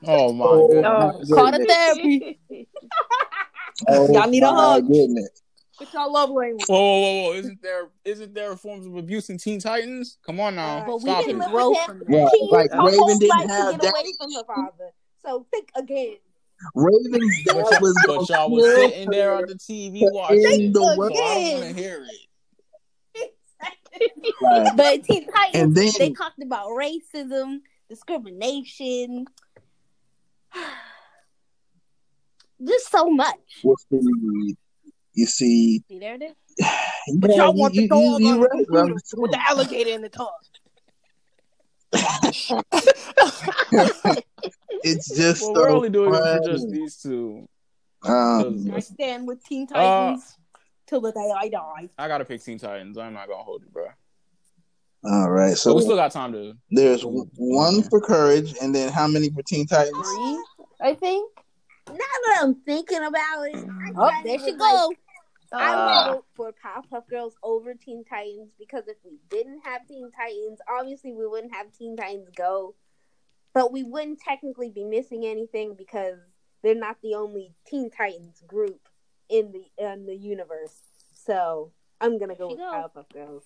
Oh my Oh, goodness. My Call it goodness. therapy. Oh, Y'all need a hug. Goodness. What's y'all love language? Whoa, whoa, whoa, whoa! Isn't there isn't there forms of abuse in Teen Titans? Come on now, Uh, But we stop can it. grow from that. Right, like Raven didn't life have to get that. away from her father. So think again. Raven's dad But, was but y'all was sitting there on the TV watching, end the so I don't want to hear it. Right. <laughs> But Teen Titans, And then they talked about racism, discrimination, <sighs> just so much. what's the you see See there it is. <sighs> But Yeah, y'all you- want the dog you- you on right, the but I'm computer just with the alligator in the tub. <laughs> It's just Well, so we're only doing it for just these two. Um, I stand with Teen Uh, Titans till the day I die. I gotta pick Teen Titans. I'm not gonna hold you, bro. all right, So so we still got time to. there's one for Courage, and then how many for Teen Titans? Three, I think. Now that I'm thinking about it, I Oh, there she would like- go. I Uh, would vote for Powerpuff Girls over Teen Titans because if we didn't have Teen Titans, obviously we wouldn't have Teen Titans Go, but we wouldn't technically be missing anything because they're not the only Teen Titans group in the in the universe. So I'm gonna go with you go. Powerpuff Girls,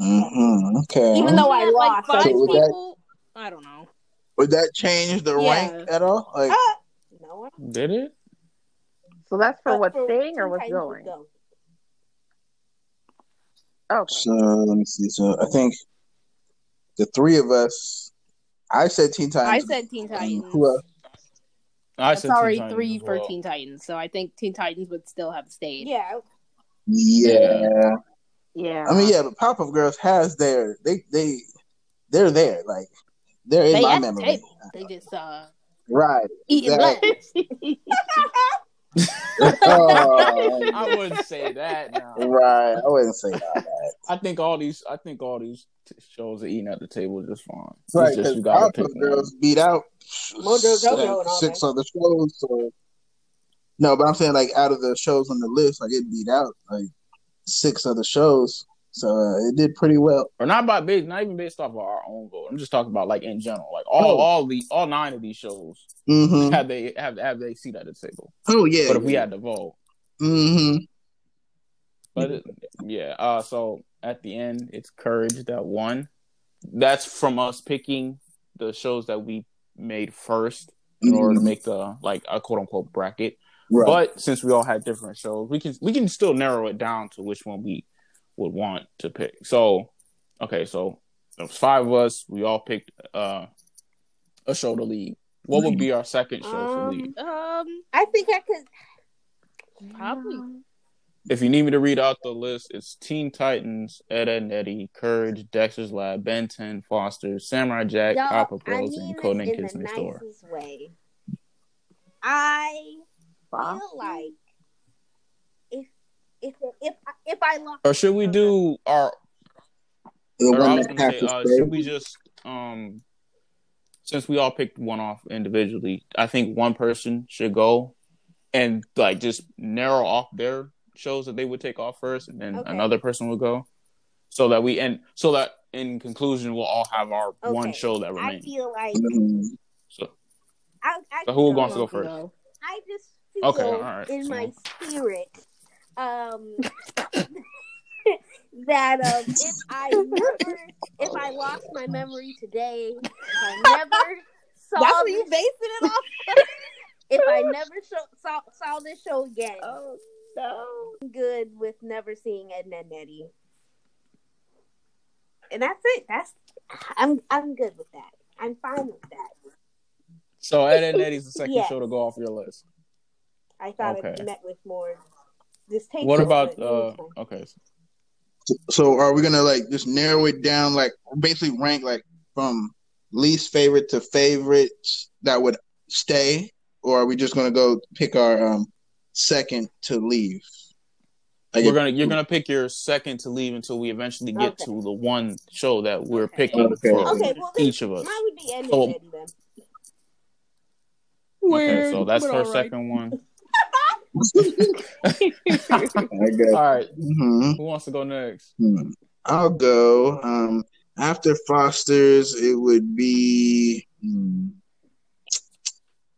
Mm-hmm. Okay. even though I Had, like lost. five So would that- I don't know. Would that change the Yeah. rank at all? Like, Uh, no, Did it? So that's for but what's for staying or what's going? go. Okay. so let me see. So I think the three of us. I said Teen Titans. I said Teen Titans. Who else? I said already Teen three as for well. Teen Titans, so I think Teen Titans would still have stayed. Yeah, Yeah. Yeah. I mean, yeah, but Powerpuff Girls has their they they they're there. Like they're in They my memory. table. They just uh Right. eating Exactly. <laughs> <laughs> lunch. <laughs> Oh, I wouldn't say that. Now. right. I wouldn't say that. I think all these. I think all these t- shows are eating at the table just fine. It's Right, just because you gotta pick Powerpuff one. Beat out Mojo six, Jojo and all six other shows. So no, but I'm saying like out of the shows on the list, like it beat out like six other shows. So uh, it did pretty well. or not by based, not even based off of our own vote. I'm just talking about like in general, like all Oh. all the all nine of these shows Mm-hmm. have they have have they seat at the table. Oh yeah. But if we had to vote, mm-hmm. but it, yeah, uh, so at the end, it's courage that won. That's from us picking the shows that we made first in order to make the like a quote unquote bracket. Mm-hmm. right. But since we all had different shows, we can we can still narrow it down to which one we would want to pick. So, okay, so there was five of us. We all picked uh, a show to lead. What would be our second show to lead? Um, Um, I think I could. probably. If you need me to read out the list, it's Teen Titans, Ed, Edd and Eddy, Courage, Dexter's Lab, Ben 10, Foster, Samurai Jack, Y'all, Papa I Bros, and this Codename in Kids the Next Door. way. I feel like if if if if I lost, Or should we do our the Or I was gonna say, uh, should we just um, since we all picked one off individually, I think one person should go and like just narrow off their shows that they would take off first, and then Okay. another person would go, so that we and so that in conclusion we'll all have our one show that I remains. feel like Mhm. So, I, I so who feel- wants to go first? go. I just feel Okay, all right, in so- my spirit um <laughs> that um if I never if I lost my memory today, if I never <laughs> saw That's what you this, basing it off. <laughs> if I never show, saw saw this show again, Oh no. Good with never seeing Ed and Nettie. And that's it. That's I'm I'm good with that. I'm fine with that. So Ed and Eddy's the second Yes. show to go off your list. I thought Okay. it met with more distaste. What about uh? Okay, So are we gonna like just narrow it down, like basically rank like from least favorite to favorites that would stay, or are we just gonna go pick our um second to leave? Like we're gonna you're gonna pick your second to leave until we eventually get Okay. to the one show that we're Okay. picking Okay. for Okay, well then each of us. mine would be Ed and So- Nettie then. Okay, so that's her all right. second one. I got. All right, hmm who wants to go next? Hmm. I'll go. Um, after Foster's, it would be. hmm,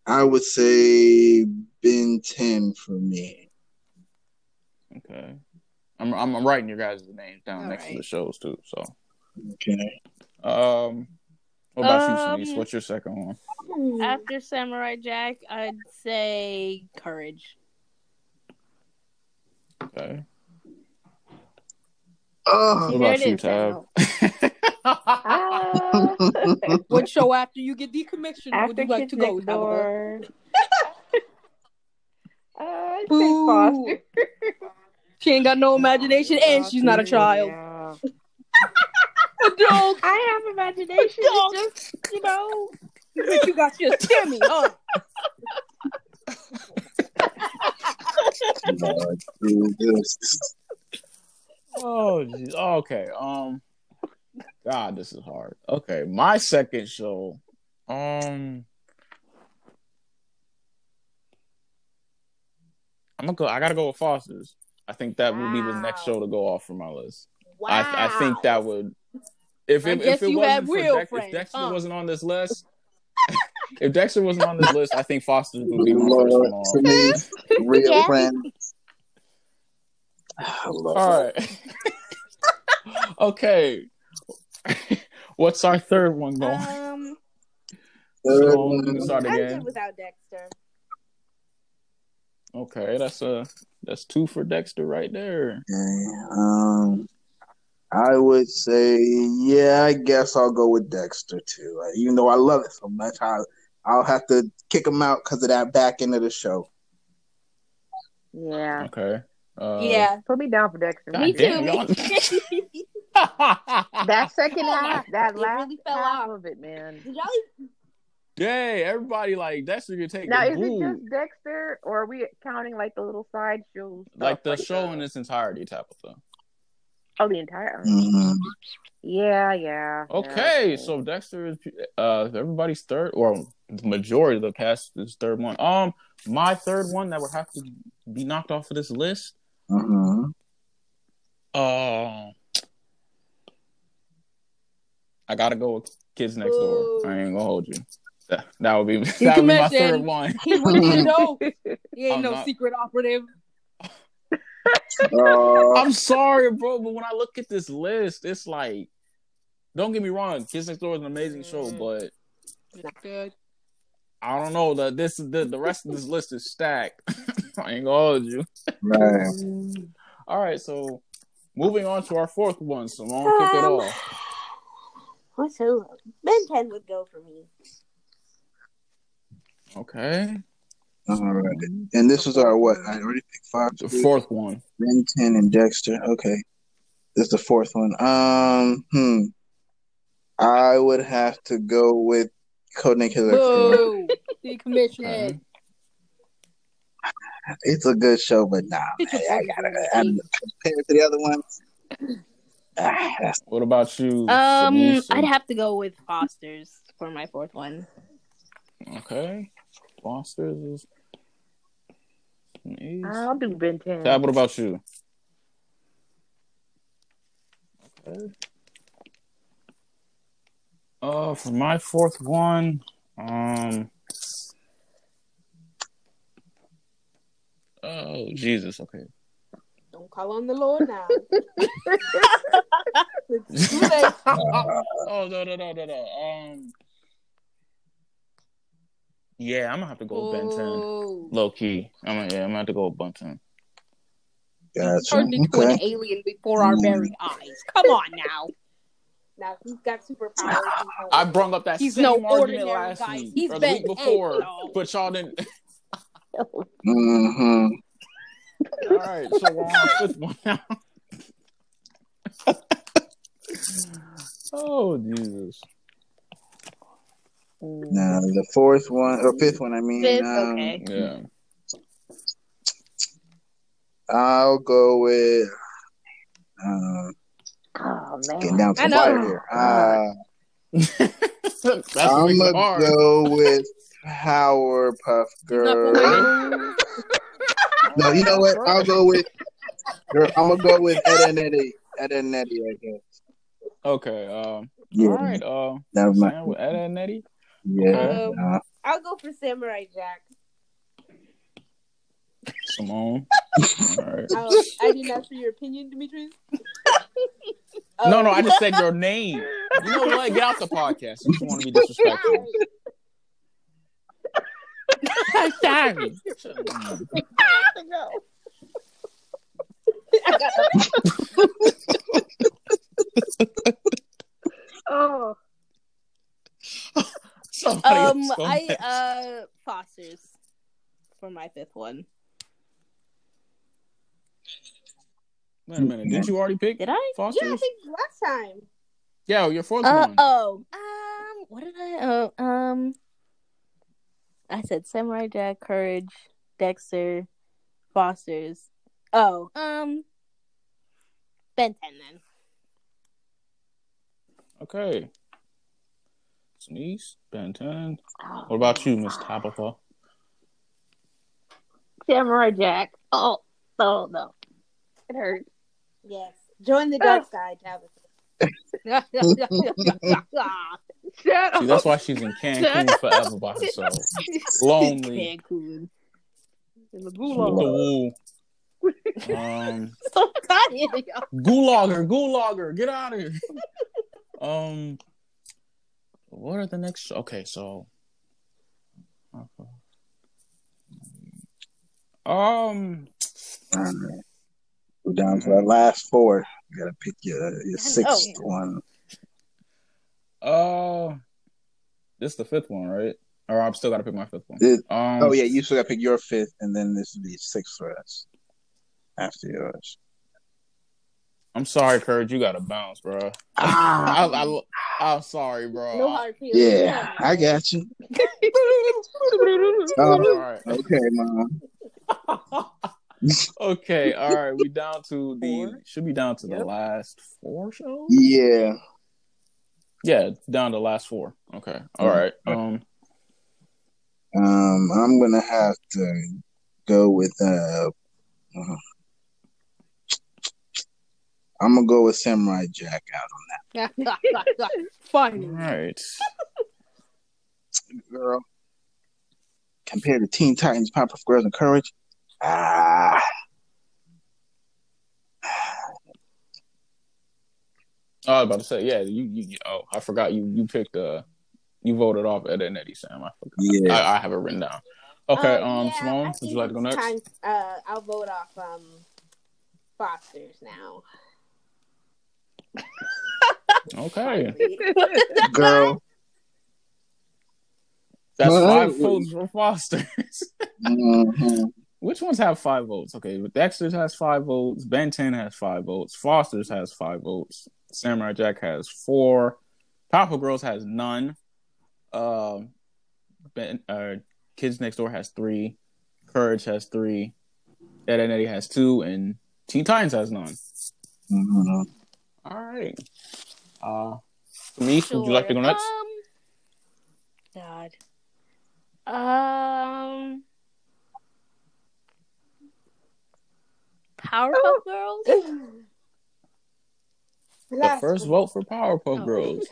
I would say Ben Ten for me. Okay, I'm I'm, I'm writing your guys' names down All next to the shows too. So, Okay. um, what about Um, you, Shanice? What's your second one? After Samurai Jack, I'd say Courage. Okay, Oh. what about you, Tab? <laughs> Ah. <laughs> What show after you get decommissioned would you like to go, Next Tabitha? Door. Uh, I Boo. Foster. She ain't got no <laughs> imagination, and she's not a child. Yeah. Adult. I have imagination. Adult. Just you know. But you got your Timmy, huh? Lord Jesus. Oh, geez. okay. Um, God, this is hard. Okay, my second show. Um, I'm gonna go. I gotta go with Foster's. I think that would be the next show to go off from my list. Wow. I, I think that would. If it, if it wasn't for real Dex- if Dexter huh? wasn't on this list, <laughs> if Dexter wasn't on this list, I think Foster's would be my first one to me, real Yeah. <sighs> friends. Lord. All right. <laughs> okay. <laughs> What's our third one going? Um, Third So, one. we can start I'm again. without Dexter. Okay, that's a that's two for Dexter right there. Okay, um, I would say, yeah, I guess I'll go with Dexter too. Uh, even though I love it so much, I, I'll have to kick him out because of that back end of the show. Yeah. Okay. Uh, yeah, Put me down for Dexter. God me too. y'all- <laughs> <laughs> That second half, that It last really fell half off. of it, man. Did y'all Yay, everybody like Dexter can take Now, the is boo. it just Dexter, or are we counting like the little side shows? like stuff, the show the- in its entirety type of thing. Oh, the entire. Mhm. Yeah, yeah. Okay, yeah, so Dexter is uh everybody's third or the majority of the cast is third one. Um my third one that would have to be knocked off of this list. Mhm. Uh I gotta go with Kids Next Door. I ain't gonna hold you. That, that would be <laughs> that would be my third one. he wouldn't <laughs> know. He ain't I'm no not- secret operative. <laughs> Uh, I'm sorry, bro, but when I look at this list, it's like, don't get me wrong, Kids Next Door is an amazing show, Mm. but Not good. I don't know that this the the rest of this list is stacked. I ain't gonna hold you. right. All right, so moving on to our fourth one, Simone, kick it Um, off. What's who? Ben 10 would go for me. Okay, All right. And this was our what? I already picked five. the fourth one. Ben 10 and Dexter. Okay. This is the fourth one. Um, hmm. I would have to go with Codename Killer. Boo. <laughs> Decommissioned. Okay. It's a good show, but nah, man, I gotta brain I, compared to the other ones. Ah, What about you? Um, Sanusi? I'd have to go with Foster's for my fourth one. Okay, Foster's is. is- I'll do Ben 10. Tab, what about you? Okay. Uh, for my fourth one, um. Oh Jesus! Okay. Don't call on the Lord now. <laughs> <laughs> oh no no no no no. Um. Yeah, I'm gonna have to go with Ben 10. Oh. Low key. I'm gonna, yeah, I'm gonna have to go with Ben 10. gotcha. Turned into an alien before our very eyes. Come on now. now he's got superpowers. I brung up that He's same no argument ordinary last guy. week He's or the Ben week before, 10, but y'all didn't. Hmm All right, so we're on fifth one now. <laughs> oh Jesus! Now the fourth one or fifth one, I mean, Fifth, um, okay. Yeah. I'll go with. Um, Oh, getting man. down to I the know. fire here. Uh, <laughs> That's I'm gonna hard. go with Powerpuff He's Girl. <laughs> No, you know what? I'll go with. Girl, I'm gonna go with Ed and Eddy. Ed and Eddy, I guess. Okay. Um. Yeah, All right. Uh. that was my. Sam with Ed and Eddy. Yeah. Okay. uh, I'll go for Samurai Jack. Simone. <laughs> All right. Oh, I didn't ask for your opinion, Demetrius. No, no. I just said your name. You know what? Get out the podcast. You just want to be <laughs> disrespectful. Sorry. oh. Somebody um, so I mad. uh Foster's for my fifth one. Wait a minute. Did you already pick? Did I? Foster's? Yeah, I picked last time. Yeah, your fourth uh, one. Oh, um, what did I? Oh, um, I said Samurai Jack, Courage, Dexter, Foster's. Oh. Um. Ben Ten then. Okay. Sneeze, Ben 10. Oh. What about you, Miss Tabitha? Samurai Jack. Oh. Oh no. It hurt. Yes. Join the dark side, Tabitha. <laughs> <laughs> Shut See, that's why she's in <laughs> Cancun forever by herself. <laughs> Lonely. Cancun. In the With the gulag. woo. <laughs> Um, So tired. Gulager, Gulager, get out of here. um, what are the next? Okay, so, um, We're down to our last four. You gotta pick your your sixth know. one. Uh, this is the fifth one, right? Or I'm still gotta pick my fifth one. It- Um, Oh yeah, you still gotta pick your fifth, and then this will be sixth for us after yours. I'm sorry, Kurt, you gotta bounce, bro. <laughs> I, Ah, I, I'm sorry, bro. No hard feelings. yeah, I got you. <laughs> All Um, right. okay, mom. <laughs> okay, all right. We down to the Four. should be down to the last four shows. Yeah. Yeah, down to last four. Okay, all Yeah. right. Um, Um, I'm gonna have to go with uh, uh, I'm gonna go with Samurai Jack out on that. <laughs> Fine. right. that girl. Compared to Teen Titans, Powerpuff Girls, and Courage, ah, I was about to say, yeah. You, you. Oh, I forgot. You, you picked. Uh, you voted off Ed and Eddy Sam. I forgot. yeah. I, I have it written down. Okay. Uh, um, yeah, Simone, I would you like to go next? Time, uh, I'll vote off um, Foster's now. <laughs> Okay, girl. that's Well, five votes for Foster's. hmm <laughs> Which ones have five votes? Okay, but Dexter's has five votes. Ben 10 has five votes. Foster's has five votes. Samurai Jack has four. Powerpuff Girls has none. Um, ben, uh, Kids Next Door has three. Courage has three. Ed and Eddy has two, and Teen Titans has none. hmm All right. Uh, Denise, would you like to go next? Um, God. Um. Powerpuff Girls. <laughs> The first vote for Powerpuff Oh. Girls.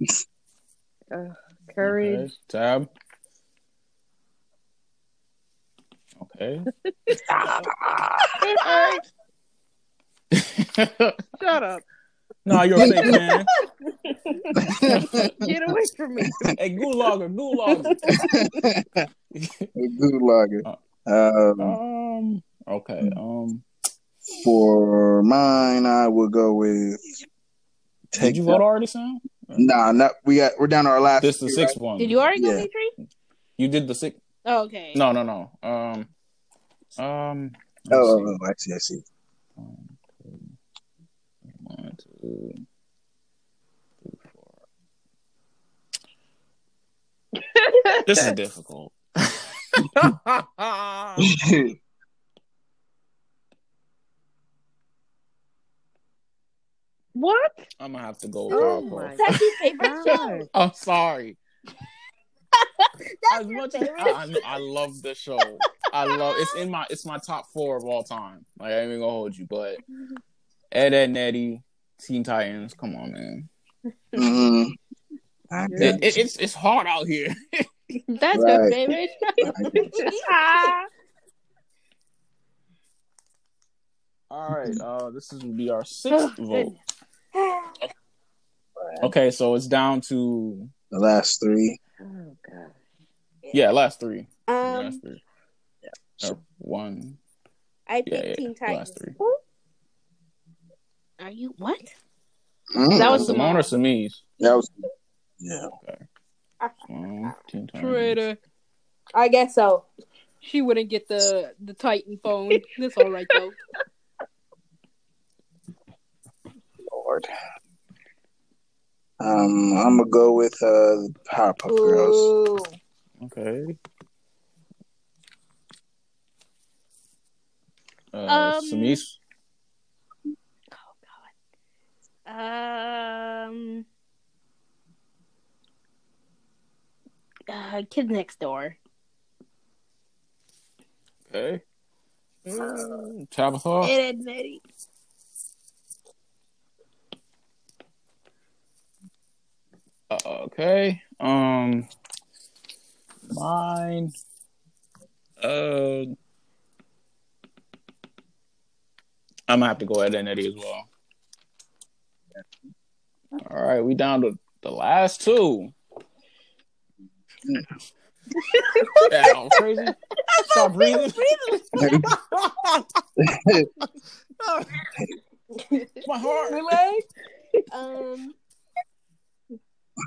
<laughs> Courage. Okay. Tab. Okay. <laughs> Shut up. <laughs> no, you're a fake fan. Get away from me. hey, Gulager, Gulager. Good lager. Um, Um. Okay. Um. For mine, I will go with. Did you vote already, Sam? Nah, not we got. We're down to our last. This is the three, sixth one. Did you already go, Yeah. Dimitri? You did the six. Oh, okay. No, no, no. Um. Um. right? let's Oh, see. oh, I see. I see. One, two, one, two, three, four. This is <laughs> difficult. <laughs> <laughs> what? I'm gonna have to go with Oh Powerpuff. my That's your favorite show. <laughs> I'm sorry. That's as much as. I, I, I love the show, I love it's in my it's my top four of all time. Like I ain't even gonna hold you, but Ed, Edd, and Eddy, Teen Titans. Come on, man. hmm I Yeah. got It, it, it's it's hard out here. <laughs> That's your Right. favorite you. I got you. show. <laughs> All right, uh, this is will be our sixth Oh, vote. Goodness. Okay, so it's down to The last three. Oh god. yeah, last three. last Um, three. Uh, one. I picked Yeah, yeah, Teen last Titans. three. Are you what? Mm. That was Simone or Samiz? that was yeah. Simone, Teen Titans. Traitor. I guess so. She wouldn't get the the Titan phone. That's all right though. <laughs> Lord. Um, I'm gonna go with uh, Powerpuff Girls. Okay. Uh, Um, Samis. Um, uh, Kid Next Door. Okay. Uh, Tabitha. Ed, Edd, and Eddy. Okay. Um, mine. Uh, I'm gonna have to go ahead and Eddie as well. All right, we down to the last two. yeah, I'm crazy. Stop breathing. <laughs> My heart. Relax. Um.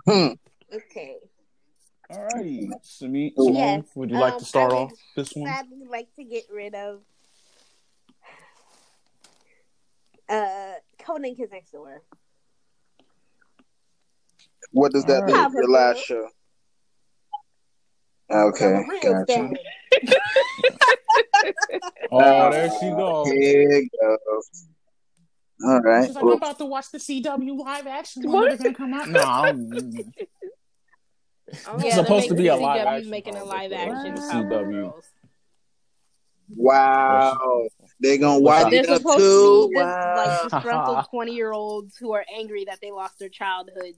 Hmm. <laughs> Okay. All righty, Simi- Yes, would you like um, to start off this one? I'd like to get rid of uh Conan Kids Next Door. What does that Alright. mean? Your last show. Okay, I'm a real gotcha. Oh, there she <laughs> goes. Here goes. All right. She's like, Well, I'm about to watch the CW live action What? gonna come out. No, I'm, <laughs> Oh, It's supposed to be a CW live action. making a live action right. Power CW. Girls. wow. They're gonna What's watch it up too. to be this, Wow. like disgruntled <laughs> twenty year olds who are angry that they lost their childhood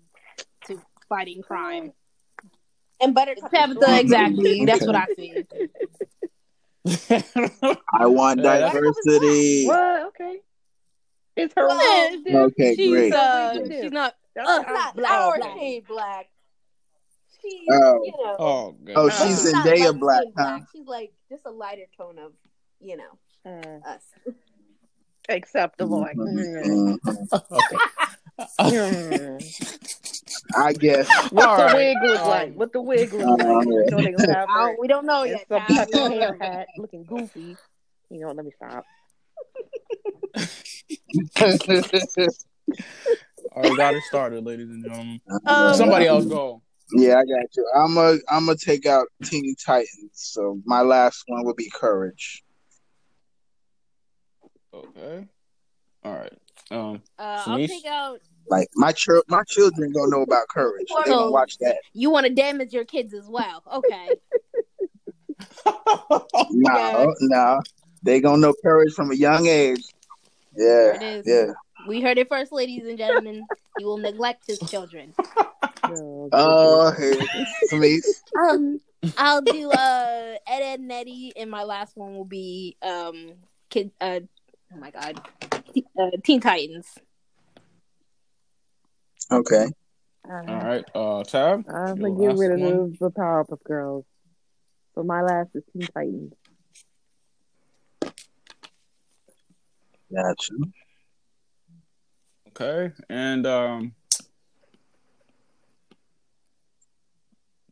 to fighting crime. And Buttercup. Tabitha, exactly. <laughs> That's what I see. I want diversity. What? Okay. It's her What? role. Okay, she's great. uh, What we do. she's not. That's uh, Not Black, our black. shade black. She's, Oh. you know. oh, God. Oh, Uh, she's She's not Zendaya light black, skin huh? She's like just a lighter tone of, you know, Mm, us. acceptable. Mm, Mhm. okay. <laughs> mm. I guess. What All the right. wig look Um, like? What the wig look uh, like? You know they gonna have I don't, we don't know in yet. some Tab. type of hair hat, looking goofy. You know, let me stop. <laughs> All right, got it started, ladies and gentlemen. Um, Somebody else go. Yeah, I got you. I'm a I'm gonna take out Teen Titans. So my last one would be Courage. Okay. All right. Um. Uh, I'll take out. Like my chil- my children don't know about Courage. They So- gonna watch that. You want to damage your kids as well? Okay. <laughs> No, no, they gonna know Courage from a young age. There Yeah, it is. yeah. We heard it first, ladies and gentlemen. He will neglect his children. <laughs> Oh, hey, Smeeze. Um, I'll do uh Ed, Edd and Eddy, and my last one will be um kid. Uh, oh my god, Te- uh, Teen Titans. Okay. All right. Uh, Tab. I'm gonna get rid of the, the Powerpuff Girls. So my last is Teen Titans. Gotcha. Okay, and um,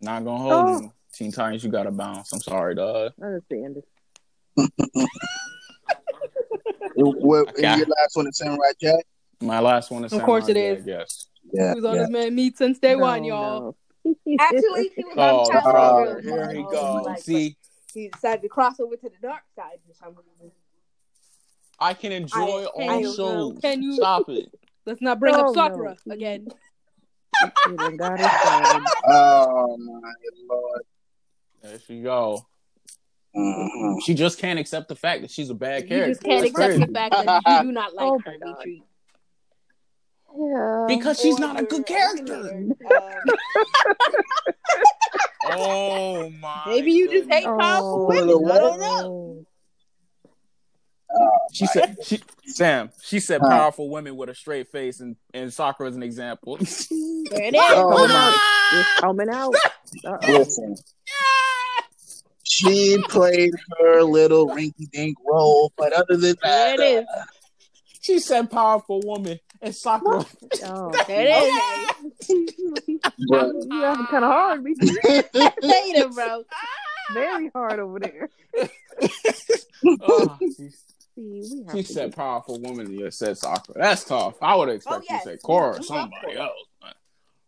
not gonna hold Oh. you. Teen Titans, you gotta bounce. I'm sorry, dog. I understand it. What, Okay. your last one is Samurai Jack? My last one is. Of course Samurai it Jack, is. Yes. Yeah. Who's on yeah. this man meat since day No, one, y'all. no. <laughs> Actually, she was Oh, on Power brother, here he oh, goes. like, See, he decided to cross over to the dark side for some reason. I can enjoy I- all I- shows. Can you- stop it? Let's not bring Oh, up Sakura no. again. You done got it started. <laughs> Oh my lord. There she go. Mhm. She just can't accept the fact that she's a bad You character. just can't That's accept crazy. the fact that you do not like <laughs> Oh her, my Yeah. because she's not a good character. <laughs> Oh my. Maybe you just hate goodness. powerful Oh, women. I don't know. No. She said, she, "Sam." She said, Huh. "Powerful women with a straight face," and and Sakura is an example. There it is. Oh, my- It's coming out. <laughs> Uh-oh. Listen. She played her little rinky dink role, but other than There that, it is. <laughs> she said, "Powerful woman," and Sakura. <laughs> Oh, There it is. but, you have kind of hard, me. Hate her, bro. Very hard over there. oh, she's- see. We have She to said do- powerful woman. You said Sakura. That's tough. I would have expected yes. you to say Korra or We- we somebody else. but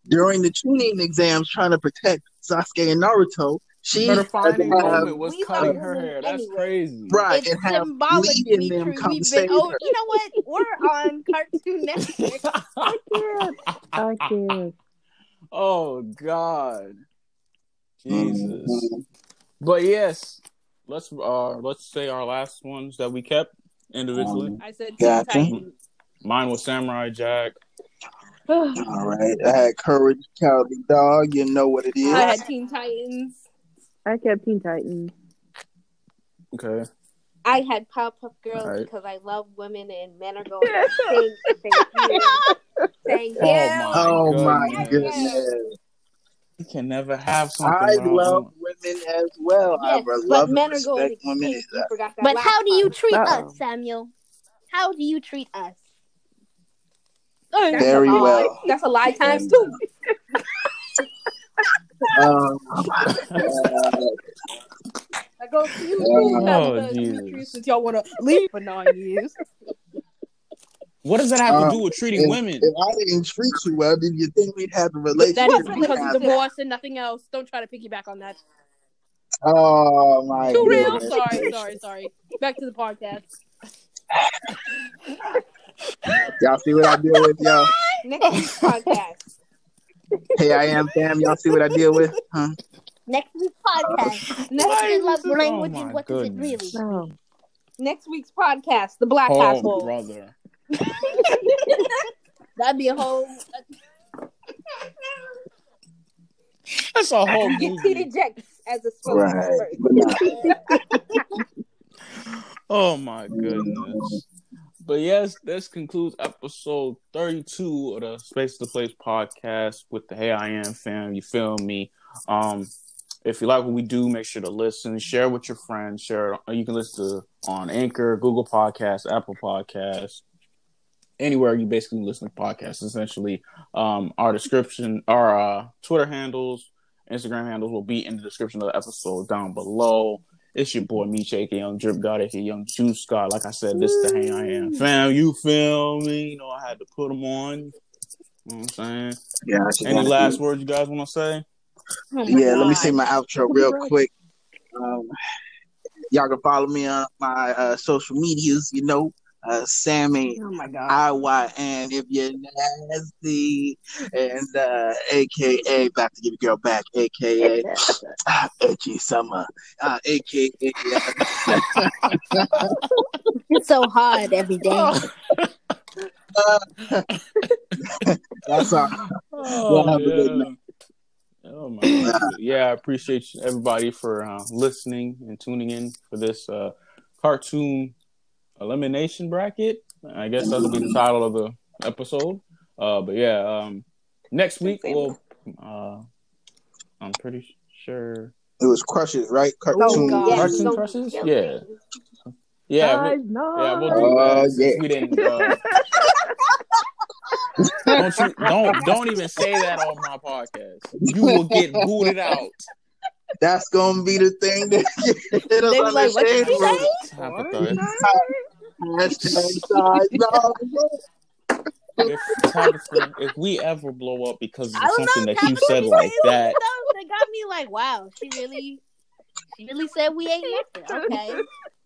During the Chunin exams, trying to protect Sasuke and Naruto, she Her had to defining have- moment was we cutting her women hair. That's anyway. crazy. right It's and have symbolic, Lee them Dimitri. come We've been. Oh, her. you know what? We're on <laughs> Cartoon Network. I can't. I can't. oh God, Jesus. Mhm. But yes, let's uh let's say our last ones that we kept individually. Um, I said Teen Gotcha. Titans. Mine was Samurai Jack. <sighs> All right, I had Courage Cowardly Dog. You know what it is. I had Teen Titans. I kept Teen Titans. Okay. I had Powerpuff Girls Alright. because I love women and men are going to sing, <laughs> thank you, thank Oh, my Oh my goodness. goodness! You can never have something. I without love women. women as well. I Yes, but love and men are going respect to women. sing. You forgot that But how do you treat Uh-oh. us, Samuel? How do you treat us? That's Very a lie. well. That's a lie times uh, two. Oh my I go to you uh, Oh, too, Jesus. Since y'all want to leave for nine years. What does that have Uh, to um, do with treating If, women? if I didn't treat you well, did you think we'd have a relationship? That is because have of divorce and nothing else. Don't try to piggyback on that. Oh my Too real. goodness. Sorry, sorry, sorry. Back to the podcast. Y'all see what I deal with, y'all? Next week's podcast. Hey, I am fam. Y'all see what I deal with? Huh? Next week's podcast. <laughs> Next, Why Next is love this- oh language my and what does it really? Oh, next week's podcast, the Black Oh, Household. brother. <laughs> That'd be a whole. <laughs> That's a whole get Peter movie. Jenks as a spokesperson. Right. <laughs> Oh my goodness. But yes, this concludes episode 32 of the Space to Place podcast with the Hey I Am fam. You feel me? Um, if you like what we do, make sure to listen, share with your friends, share. You can listen to on Anchor, Google Podcasts, Apple Podcasts, anywhere you basically listen to podcasts. Essentially, um, our description, our uh, Twitter handles, Instagram handles will be in the description of the episode down below. It's your boy Meech, aka Young Drip God, aka Young Juice God. Like I said, this is the Hey I Am fam. You feel me? You know I had to put them on. You know what I'm saying? Yeah, Any last see. words you guys want to say? Oh my Yeah, let me say my outro real quick. Um, y'all can follow me on my uh, social medias. You know, uh, Sammy Oh my god. I Y N if you're nasty, and uh, AKA about to give your girl back, AKA uh, <laughs> Edgy Summer, uh, AKA It's so hard every day. <laughs> <laughs> that's all. Oh, have a good yeah. Oh my God. Yeah, I appreciate you- everybody for uh, listening and tuning in for this uh, cartoon elimination bracket. I guess that'll be the title of the episode. Uh, but yeah, um, next week we'll. Uh, I'm pretty sure. It was crushes, right? Cartoon. God. Yes, Cartoon don't- Crushes? yeah. Yeah. Yeah, we, Guys, no. yeah, we'll do Oh, that. since yeah. We didn't. Uh, don't you don't don't even say that on my podcast. You will get booted out. That's gonna be the thing that <laughs> get us They be on the like, "What shade did you room. say?" Tabitha, Hashtag size dog. if, <laughs> Tabitha, if we ever blow up because of something know. that you said like that, something That got me like, wow, she really, she really said we ain't nothing. Okay.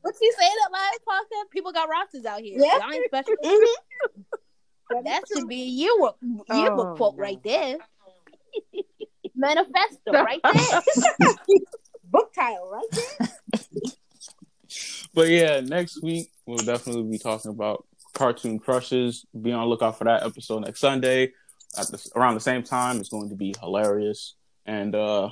What she say that last podcast? People got rosters out here. Yeah. Y'all ain't special. Mm-hmm. That should be a yearbook, yearbook Oh, quote no. right there. <laughs> Manifesto right <laughs> there. Book title, right there. but yeah, next week we'll definitely be talking about cartoon crushes. Be on the lookout for that episode next Sunday at the, around the same time. It's going to be hilarious, and uh,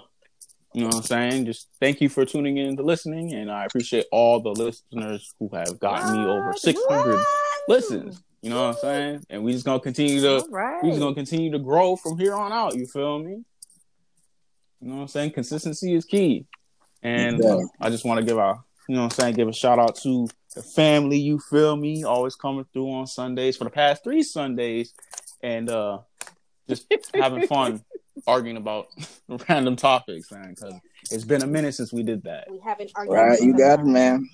you know what I'm saying. Just thank you for tuning in to listening, and I appreciate all the listeners who have gotten me over 600 listens. You know what I'm saying? And we just gonna continue to All right. we just gonna continue to grow from here on out. You feel me? You know what I'm saying? Consistency is key. And Yeah. I just want to give a you know what I'm saying, give a shout out to the family, you feel me? Always coming through on Sundays for the past three Sundays and uh just having fun <laughs> arguing about <laughs> random topics, man, because it's been a minute since we did that. We haven't argued. Right, you got it, man.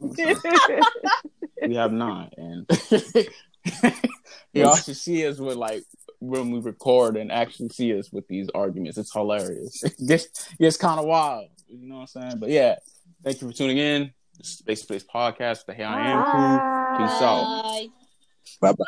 we have not. And <laughs> y'all should see us with like when we record and actually see us with these arguments. It's hilarious. It gets, kind of wild. You know what I'm saying? But yeah, thank you for tuning in. This is Space Place Podcast, the Hey I Am crew. Peace out. Bye bye.